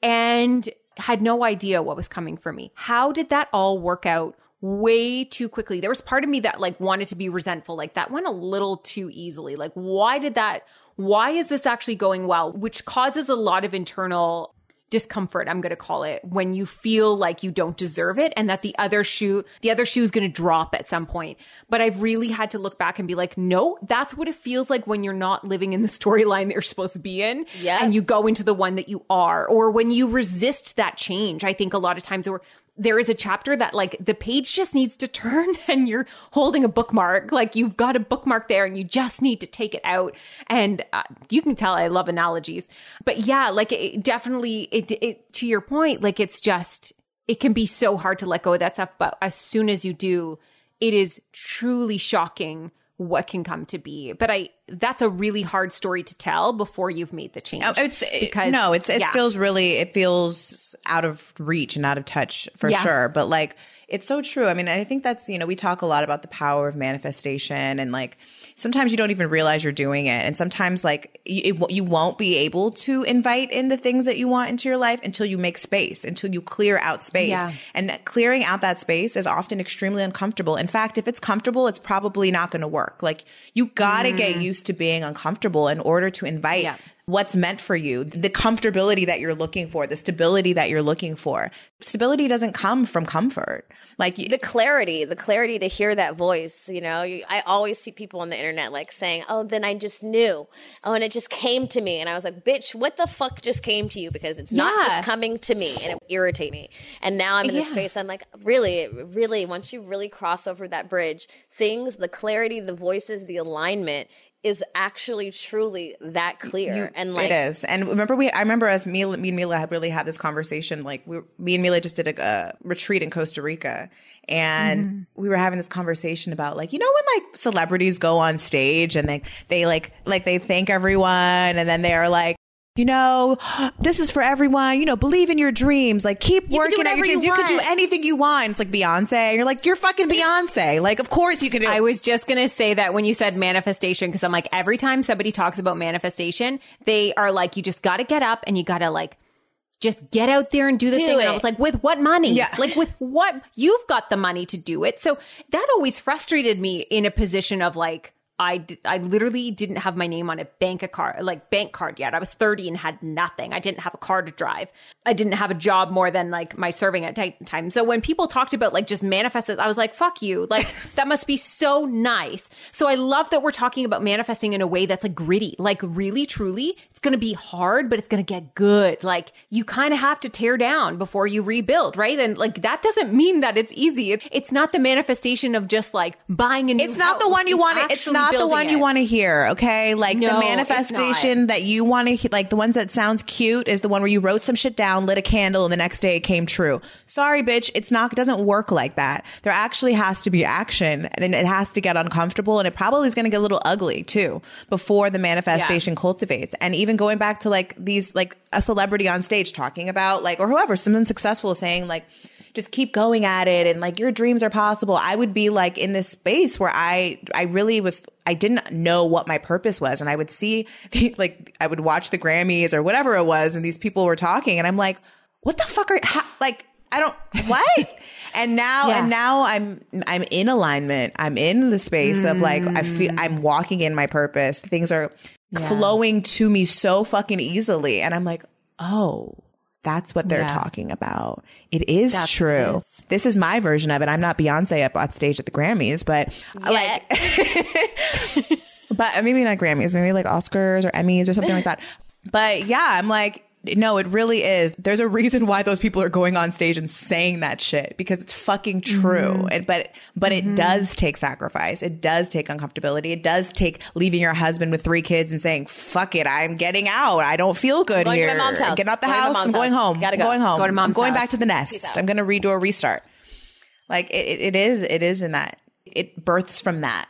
And had no idea what was coming for me. How did that all work out way too quickly. There was part of me that like wanted to be resentful. Like that went a little too easily. Like why did that why is this actually going well? Which causes a lot of internal discomfort i'm going to call it when you feel like you don't deserve it and that the other shoe the other shoe is going to drop at some point but i've really had to look back and be like no that's what it feels like when you're not living in the storyline that you're supposed to be in yeah. and you go into the one that you are or when you resist that change i think a lot of times or there is a chapter that like the page just needs to turn and you're holding a bookmark. Like you've got a bookmark there and you just need to take it out. And uh, you can tell i love analogies. But yeah like it definitely it, it to your point like it's just it can be so hard to let go of that stuff. But as soon as you do it is truly shocking what can come to be. But I that's a really hard story to tell before you've made the change. Oh, it's because, no, it's it yeah. feels really it feels out of reach and out of touch for yeah. sure. But like it's so true. I mean, I think that's, you know, we talk a lot about the power of manifestation and like sometimes you don't even realize you're doing it. And sometimes like you, it, you won't be able to invite in the things that you want into your life until you make space, until you clear out space. Yeah. And clearing out that space is often extremely uncomfortable. In fact, if it's comfortable, it's probably not going to work. Like you got to mm. get used to being uncomfortable in order to invite yeah what's meant for you, the comfortability that you're looking for, the stability that you're looking for. Stability doesn't come from comfort. Like the clarity, the clarity to hear that voice, you know, I always see people on the internet like saying, "Oh, then I just knew." Oh, and it just came to me. And I was like, "Bitch, what the fuck just came to you because it's yeah. not just coming to me and it irritate me." And now I'm in yeah. the space I'm like, "Really, really once you really cross over that bridge, things, the clarity, the voices, the alignment is actually truly that clear you, and like it is and remember we i remember as me, me and Milah had really had this conversation like we, me and Milah just did a, a retreat in costa rica and mm-hmm. we were having this conversation about like you know when like celebrities go on stage and they they like like they thank everyone and then they are like you know, this is for everyone. You know, believe in your dreams. Like, keep you working at your dreams. You, you can do anything you want. It's like Beyonce. And you're like, you're fucking Beyonce. Like, of course you can do I was just going to say that when you said manifestation, because I'm like, every time somebody talks about manifestation, they are like, you just got to get up and you got to like, just get out there and do the do thing. And I was like, with what money? Yeah. Like with what? You've got the money to do it. So that always frustrated me in a position of like, I, d- I literally didn't have my name on a bank card, like bank card yet. I was 30 and had nothing. I didn't have a car to drive. I didn't have a job more than like my serving at t- time. So when people talked about like just manifested, I was like, fuck you. Like that must be so nice. So I love that we're talking about manifesting in a way that's like gritty, like really, truly, it's going to be hard, but it's going to get good. Like you kind of have to tear down before you rebuild, right? And like that doesn't mean that it's easy. It's, it's not the manifestation of just like buying a new It's not the one you want to. It's actually not the one you want to hear. Okay, like No, the manifestation that you want to, like the ones that sounds cute, is the one where you wrote some shit down, lit a candle, and the next day it came true. Sorry, bitch, it's not. It doesn't work like that. There actually has to be action, and it has to get uncomfortable, and it probably is going to get a little ugly too before the manifestation cultivates. And even going back to like these, like a celebrity on stage talking about like, or whoever, someone successful saying like just keep going at it and like your dreams are possible. I would be like in this space where i i really was i didn't know what my purpose was. And i would see like i would watch the grammys or whatever it was and these people were talking and i'm like what the fuck are how, like i don't what? And now Yeah. and now i'm i'm in alignment. I'm in the space of like i feel i'm mm. walking in my purpose. Things are flowing to me so fucking easily. And i'm like oh that's what they're Yeah. talking about. It is That's true. it is. This is my version of it. I'm not Beyonce up on stage at the Grammys, but like, but maybe not Grammys, maybe like Oscars or Emmys or something like that. But yeah, I'm like, no, it really is. There's a reason why those people are going on stage and saying that shit because it's fucking true. Mm-hmm. And but but it mm-hmm. does take sacrifice. It does take uncomfortability. It does take leaving your husband with three kids and saying, "Fuck it, I'm getting out. I don't feel good going to my mom's house. Get out the Going house. I'm going house. home. Gotta I'm go. going home. Go to mom's I'm going house. back to the nest. I'm going to redo a restart." Like it, it, it is. It is in that. It births from that.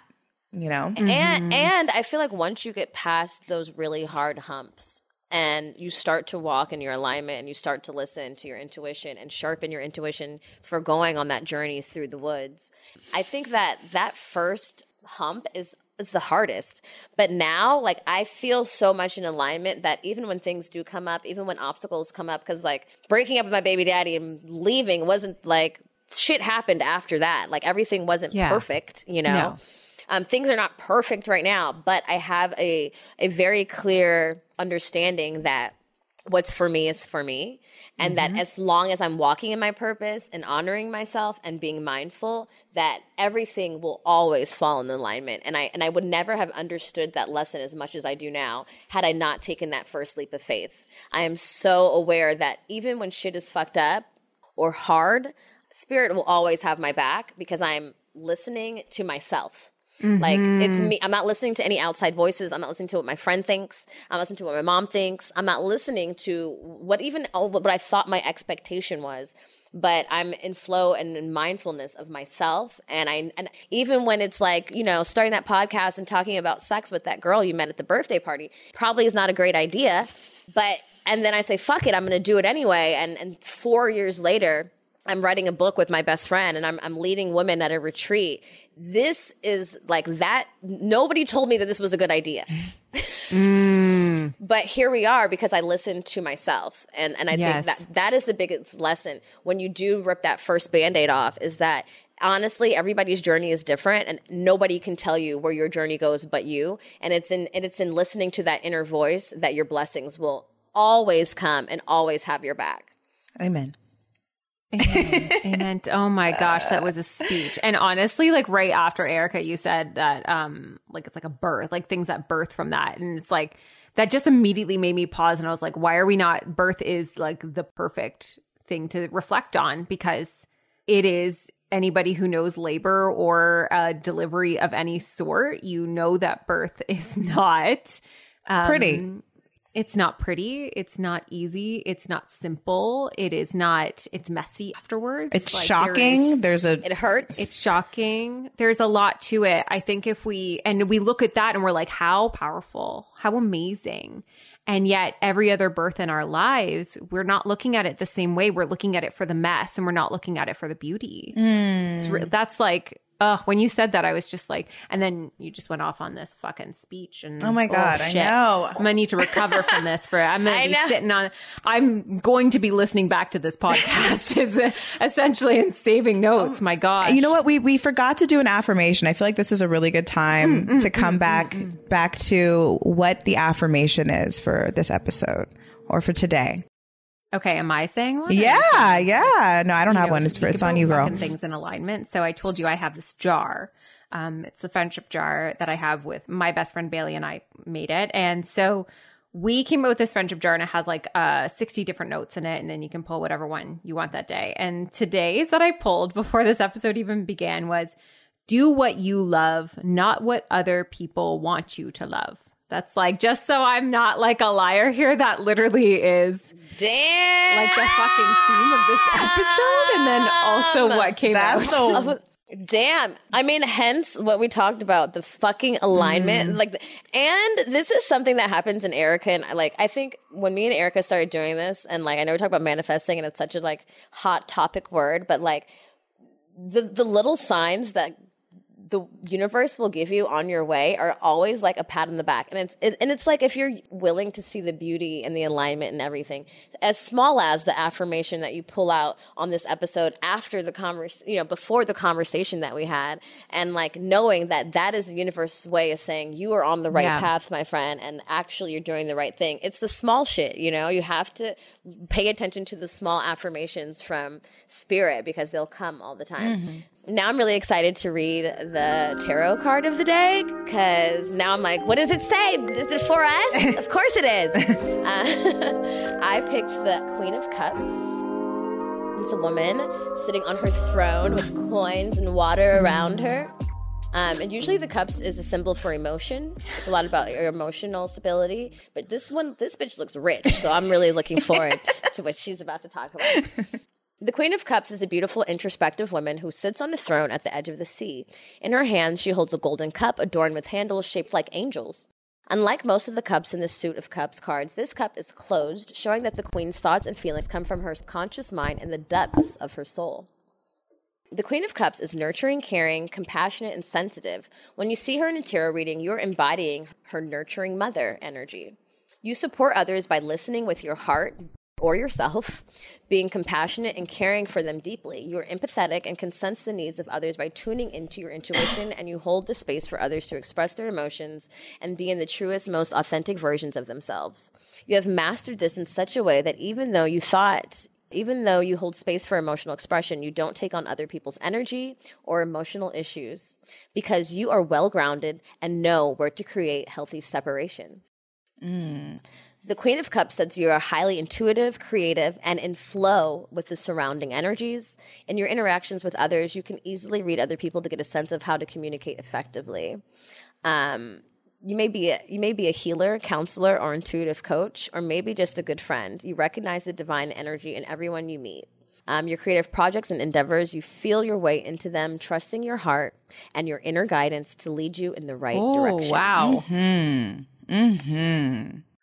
You know. And mm-hmm. and I feel like once you get past those really hard humps and you start to walk in your alignment and you start to listen to your intuition and sharpen your intuition for going on that journey through the woods. I think that that first hump is is the hardest. But now like I feel so much in alignment that even when things do come up, even when obstacles come up cuz like breaking up with my baby daddy and leaving wasn't like shit happened after that. Like everything wasn't Yeah. perfect, you know. No. Um, things are not perfect right now, but I have a a very clear understanding that what's for me is for me, and that as long as I'm walking in my purpose and honoring myself and being mindful, that everything will always fall in alignment. And I and I would never have understood that lesson as much as I do now had I not taken that first leap of faith. I am so aware that even when shit is fucked up or hard, spirit will always have my back because I'm listening to myself. Like it's mm-hmm. me. I'm not listening to any outside voices. I'm not listening to what my friend thinks. I'm not listening to what my mom thinks. I'm not listening to what even what I thought my expectation was. But I'm in flow and in mindfulness of myself. And I and even when it's like you know starting that podcast and talking about sex with that girl you met at the birthday party probably is not a great idea. But and then I say fuck it, I'm going to do it anyway. And and four years later. I'm writing a book with my best friend and I'm, I'm leading women at a retreat. This is like that. Nobody told me that this was a good idea. Mm. But here we are because I listened to myself. And, and I Yes. think that that is the biggest lesson when you do rip that first band aid off is that honestly, everybody's journey is different and nobody can tell you where your journey goes but you. And it's in, and it's in listening to that inner voice that your blessings will always come and always have your back. Amen. Amen. Oh my gosh, that was a speech. And honestly, like right after Erica, you said that um like it's like a birth, like things that birth from that. And it's like that just immediately made me pause and I was like, why are we not birth is like the perfect thing to reflect on because it is anybody who knows labor or uh, delivery of any sort, you know that birth is not um, Pretty. It's not pretty. It's not easy. It's not simple. It is not. It's messy afterwards. It's Like, shocking. is- There's a It hurts. it's shocking. There's a lot to it. I think if we and we look at that and we're like, how powerful, how amazing. And yet, every other birth in our lives, we're not looking at it the same way. We're looking at it for the mess and we're not looking at it for the beauty. It's re- hmm. that's like Oh, when you said that, I was just like, and then you just went off on this fucking speech. And Oh my oh, God, I know. I'm gonna need to recover from this. For I'm gonna I be know. sitting on. I'm going to be listening back to this podcast, is essentially and saving notes. Um, my God, You know what? We we forgot to do an affirmation. I feel like this is a really good time mm, mm, to come mm, back back to what the affirmation is for this episode or for today. Okay, am I saying one? Yeah, yeah. No, I don't have know, one. It's for, it's on you, girl. Things in alignment. So I told you I have this jar. Um, it's the friendship jar that I have with my best friend Bailey, and I made it. And so we came up with this friendship jar, and it has like uh 60 different notes in it, and then you can pull whatever one you want that day. And today's that I pulled before this episode even began was do what you love, not what other people want you to love. That's like just so I'm not like a liar here. That literally is Damn. like the fucking theme of this episode, and then also what came That's out. the Damn. I mean, hence what we talked about the fucking alignment. Mm. Like, and this is something that happens in Erica. And like, I think when me and Erica started doing this, and like, I know we talk about manifesting and it's such a like hot topic word, but like, the, the little signs that the universe will give you on your way are always like a pat on the back. And it's it, and it's like if you're willing to see the beauty and the alignment and everything as small as the affirmation that you pull out on this episode after the convers you know before the conversation that we had and like knowing that that is the universe's way of saying you are on the right Yeah. path my friend and actually you're doing the right thing. It's the small shit you know? You have to pay attention to the small affirmations from spirit because they'll come all the time mm-hmm. Now I'm really excited to read the tarot card of the day because now I'm like, what does it say? Is it for us? of course it is. Uh, I picked the Queen of Cups. It's a woman sitting on her throne with coins and water around her. Um, and usually the cups is a symbol for emotion. It's a lot about your emotional stability. But this one, this bitch looks rich. So I'm really looking forward to what she's about to talk about. The Queen of Cups is a beautiful, introspective woman who sits on a throne at the edge of the sea. In her hands, she holds a golden cup adorned with handles shaped like angels. Unlike most of the cups in the Suit of Cups cards, this cup is closed, showing that the Queen's thoughts and feelings come from her conscious mind and the depths of her soul. The Queen of Cups is nurturing, caring, compassionate, and sensitive. When you see her in a tarot reading, you're embodying her nurturing mother energy. You support others by listening with your heart or yourself, being compassionate and caring for them deeply. You're empathetic and can sense the needs of others by tuning into your intuition, and you hold the space for others to express their emotions and be in the truest, most authentic versions of themselves. You have mastered this in such a way that even though you thought even though you hold space for emotional expression, you don't take on other people's energy or emotional issues because you are well grounded and know where to create healthy separation. Mm. The Queen of Cups says you are highly intuitive, creative, and in flow with the surrounding energies. In your interactions with others, you can easily read other people to get a sense of how to communicate effectively. Um, you may be a, you may be a healer, counselor, or intuitive coach, or maybe just a good friend. You recognize the divine energy in everyone you meet. Um, your creative projects and endeavors, you feel your way into them, trusting your heart and your inner guidance to lead you in the right Oh direction. wow!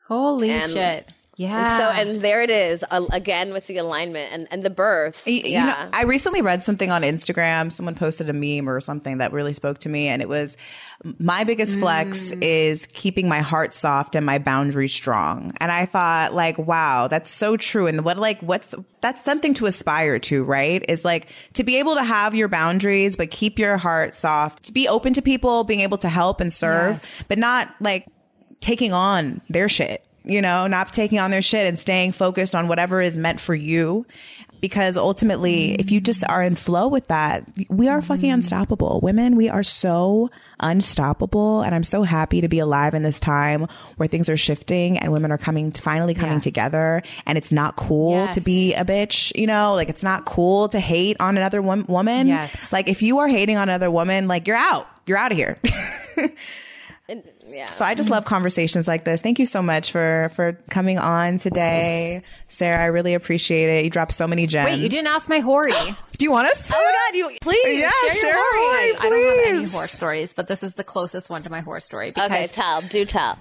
Holy And- shit! Yeah. And so, and there it is uh, again with the alignment and, and the birth. You yeah. know, I recently read something on Instagram. Someone posted a meme or something that really spoke to me, and it was my biggest flex is keeping my heart soft and my boundaries strong. And I thought, like, wow, that's so true. And what, like, what's that's something to aspire to, right? Is like to be able to have your boundaries, but keep your heart soft, to be open to people, being able to help and serve, Yes. but not like taking on their shit, you know, not taking on their shit and staying focused on whatever is meant for you. Because ultimately, if you just are in flow with that, we are fucking mm. unstoppable. Women, we are so unstoppable. And I'm so happy to be alive in this time where things are shifting and women are coming, finally coming Yes. together. And it's not cool to be a bitch, you know, like it's not cool to hate on another wom- woman. Yes. Like if you are hating on another woman, like you're out, you're out of here. And- yeah. So I just love conversations like this. Thank you so much for for coming on today, Sarah. I really appreciate it. You dropped so many gems. Wait, you didn't ask my Hori. Do you want us? To? oh my God, you please Yeah, share, share your a story. Hori. I don't have any horror stories, but this is the closest one to my horror story because Okay, tell. Do tell.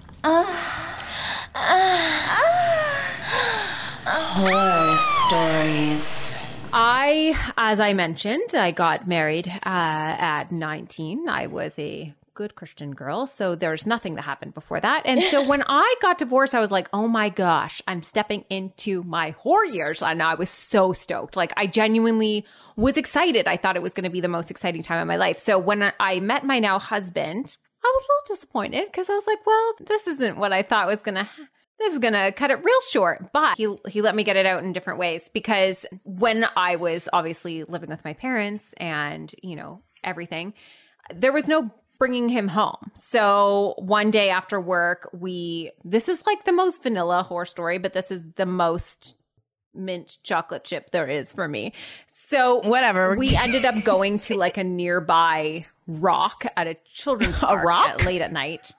Horror stories. I, as I mentioned, I got married uh, at 19. I was a good Christian girl. So there's nothing that happened before that. And so when I got divorced, I was like, oh my gosh, I'm stepping into my whore years. And I was so stoked. Like I genuinely was excited. I thought it was going to be the most exciting time of my life. So when I met my now husband, I was a little disappointed because I was like, well, this isn't what I thought was going to happen this is gonna cut it real short but he he let me get it out in different ways because when i was obviously living with my parents and you know everything there was no bringing him home so one day after work we this is like the most vanilla horror story but this is the most mint chocolate chip there is for me so Whatever. we ended up going to like a nearby rock at a children's park rock? at- late at night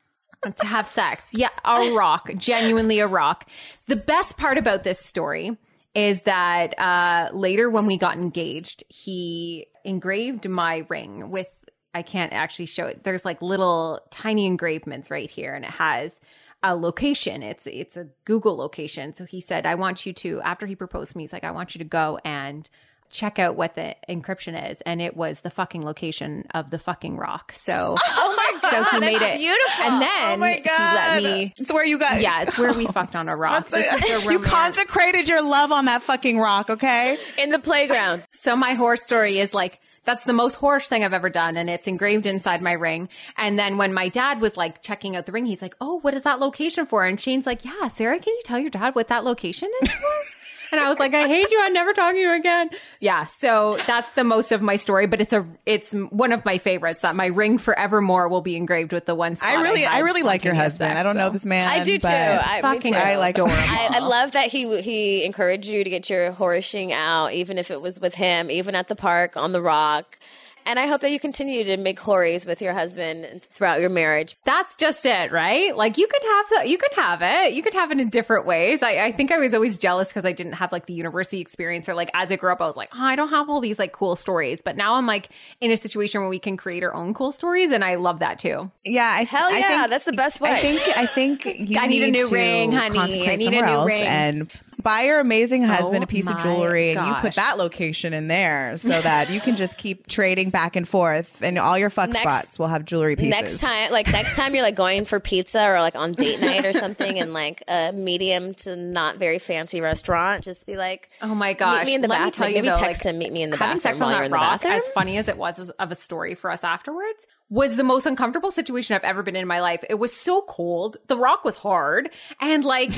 to have sex. Yeah, a rock, genuinely a rock. The best part about this story is that uh, later when we got engaged, he engraved my ring with. I can't actually show it. There's like little tiny engravements right here, and it has a location. It's it's a Google location. So he said, "I want you to." After he proposed to me, he's like, "I want you to go and." check out what the encryption is and it was the fucking location of the fucking rock so Oh my so he made that's it beautiful. and then oh my he god, let me it's where you got. yeah it's where we fucked on a rock That's this is you consecrated your love on that fucking rock, okay? in the playground. so my horror story is like that's the most horse thing I've ever done, and it's engraved inside my ring. And then when my dad was like checking out the ring, he's like, "Oh, what is that location for?" And Shane's like, "Yeah, Sarah, can you tell your dad what that location is for?" And I was like, I hate you. I'm never talking to you again. Yeah. So that's the most of my story, but it's a, it's one of my favorites that my ring forevermore will be engraved with the one I really, had I really like your husband. sex, I don't know so. this man. I do too. but- I, fucking too. I like- adorable. I, I love that he he encouraged you to get your horishing out, even if it was with him, even at the park on the rock. And I hope that you continue to make hories with your husband throughout your marriage. That's just it, right? Like you can have the, you can have it. You can have it in different ways. I, I think I was always jealous because I didn't have like the university experience or like as I grew up, I was like, oh, I don't have all these like cool stories. But now I'm like in a situation where we can create our own cool stories, and I love that too. Yeah, I, Hell I yeah, think- that's the best way. I think I think you I need a new to ring, honey. I need a new else ring. and buy your amazing husband Oh a piece of my jewelry, and you put that location in there so that you can just keep trading back and forth, and all your fuck Next- spots will have jewelry pieces. Next time, like next time you're like going for pizza or like on date night or something in like a medium to not very fancy restaurant, just be like, Oh my gosh! meet me in the Let me bathroom. tell you Maybe though, text like, him, meet me in the having bathroom sex while on you're that in the rock, bathroom. as funny as it was as- of a story for us afterwards, was the most uncomfortable situation I've ever been in my life. It was so cold. The rock was hard, and like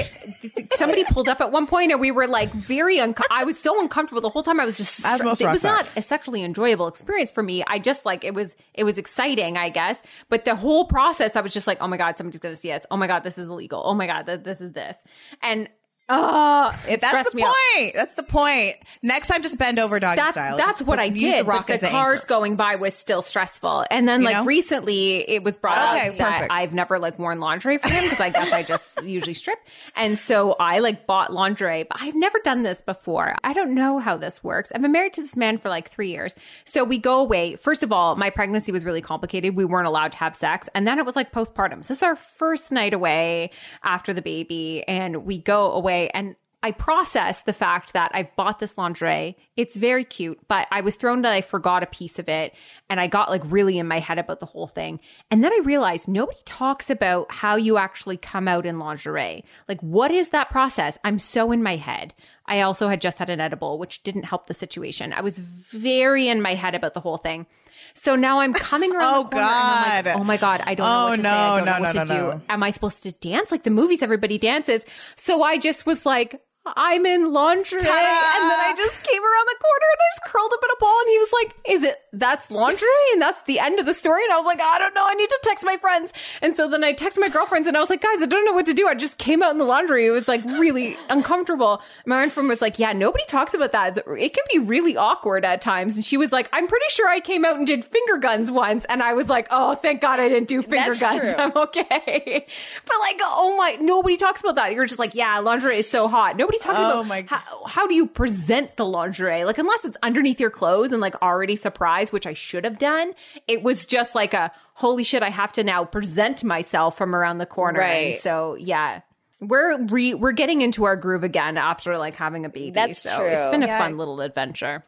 somebody pulled up at one point, and we were like very. Un- I was so uncomfortable the whole time. I was just. It was are. not a sexually enjoyable experience for me. I just like it was. It was exciting, I guess, but the whole process, I was just like, oh my god, somebody's gonna see us. Oh my god, this is illegal. Oh my god, th- this is this, and. Uh, it That's stressed the me out. point. That's the point. Next time, just bend over doggy that's style. that's Just what put- I did. The rock but the the cars anchor. going by was still stressful. And then You like know? recently it was brought Okay, up that perfect. I've never like worn lingerie for him because I guess I just usually strip. And so I like bought lingerie, but I've never done this before. I don't know how this works. I've been married to this man for like three years. So we go away. First of all, my pregnancy was really complicated. We weren't allowed to have sex. And then it was like postpartum. So this is our first night away after the baby. And we go away and I processed the fact that I've bought this lingerie. It's very cute, but I was thrown that I forgot a piece of it and I got like really in my head about the whole thing. And then I realized nobody talks about how you actually come out in lingerie. Like, what is that process? I'm so in my head. I also had just had an edible, which didn't help the situation. I was very in my head about the whole thing. So now I'm coming around Oh, the corner and I'm like, God. oh my God, I don't know Oh, what to say. no, I don't no, know what no, to no, do no. am I supposed to dance like the movies everybody dances? So I just was like, I'm in lingerie. Ta-da! And then I just came around the corner and I just curled up in a ball and he was like, Is it that's laundry And that's the end of the story. And I was like, I don't know. I need to text my friends. And so then I text my girlfriends and I was like, guys, I don't know what to do. I just came out in the laundry. It was like really uncomfortable. My one friend was like, Yeah, nobody talks about that. It can be really awkward at times. And she was like, I'm pretty sure I came out and did finger guns once. And I was like, Oh, thank God I didn't do finger That's guns. true. I'm okay. But like, oh my, nobody talks about that. You're just like, yeah, lingerie is so hot. Nobody talks Oh about my how, how do you present the lingerie? Like, unless it's underneath your clothes and like already surprised, which I should have done. It was just like a holy shit, I have to now present myself from around the corner. Right. And so, yeah. We're re- we're getting into our groove again after like having a baby. That's so true. It's been a Yeah. fun little adventure.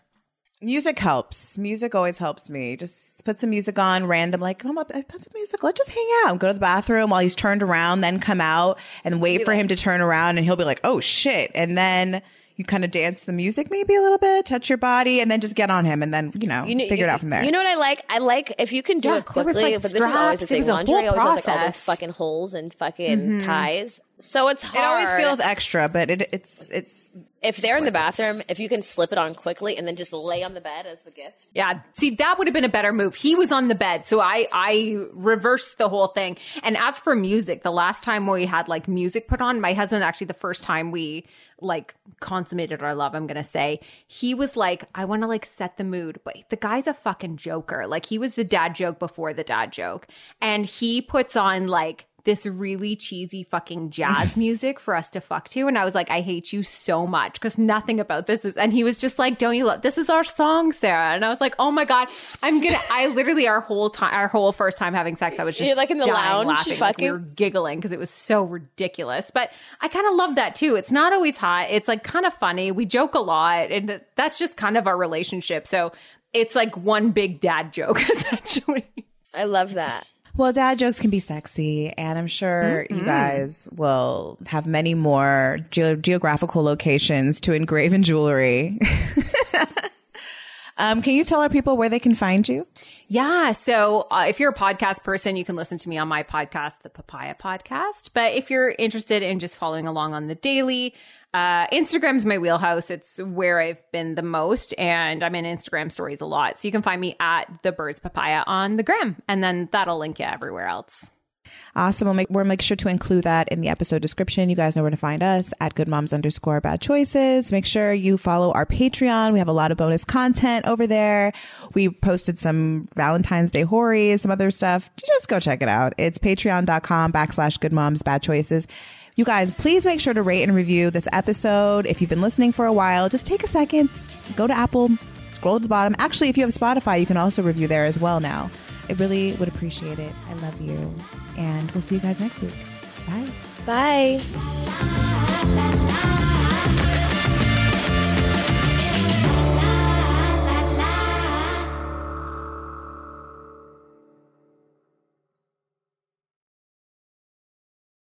Music helps. Music always helps me. Just put some music on random, like, come up, put some music. Let's just hang out. Go to the bathroom while he's turned around, then come out and wait for him to turn around and he'll be like, oh shit. And then you kind of dance the music maybe a little bit, touch your body, and then just get on him and then, you know, You know, figure you, it out from there. You know what I like? I like if you can do Yeah, it there was, quickly, like, but this is always the straps. It thing. was a Lingerie whole always has like all those fucking holes and fucking mm-hmm. ties. So it's hard. it always feels extra, but it, it's, it's, if they're in the bathroom, if you can slip it on quickly and then just lay on the bed as the gift. Yeah, see, that would have been a better move. He was on the bed, so I I reversed the whole thing. And as for music, the last time we had like music put on, my husband actually the first time we like consummated our love, I'm gonna say, he was like, I want to like set the mood, but the guy's a fucking joker. Like he was the dad joke before the dad joke, and he puts on like this really cheesy fucking jazz music for us to fuck to. And I was like, I hate you so much because nothing about this is. And he was just like, Don't you love this? Is our song, Sarah? And I was like, Oh my god, I'm gonna. I literally our whole time, our whole first time having sex, I was just You're, like, in the dying lounge, laughing, like, we fucking? were giggling because it was so ridiculous. But I kind of love that too. It's not always hot. It's like kind of funny. We joke a lot, and that's just kind of our relationship. So it's like one big dad joke essentially. I love that. Well, dad jokes can be sexy, and I'm sure you guys will have many more ge- geographical locations to engrave in jewelry. um, can you tell our people where they can find you? Yeah. So uh, if you're a podcast person, you can listen to me on my podcast, the Papaya Podcast. But if you're interested in just following along on the daily, uh, Instagram's my wheelhouse. It's where I've been the most, and I'm in Instagram stories a lot. So you can find me at the Birds Papaya on the gram, and then that'll link you everywhere else. Awesome. We'll make, we'll make sure to include that in the episode description. You guys know where to find us at good moms underscore bad choices. Make sure you follow our Patreon. We have a lot of bonus content over there. We posted some Valentine's Day hories, some other stuff. Just go check it out. It's patreon.com backslash good moms bad choices. You guys, please make sure to rate and review this episode. If you've been listening for a while, just take a second, go to Apple, scroll to the bottom. Actually, if you have Spotify, you can also review there as well now. I really would appreciate it. I love you. And we'll see you guys next week. Bye. Bye.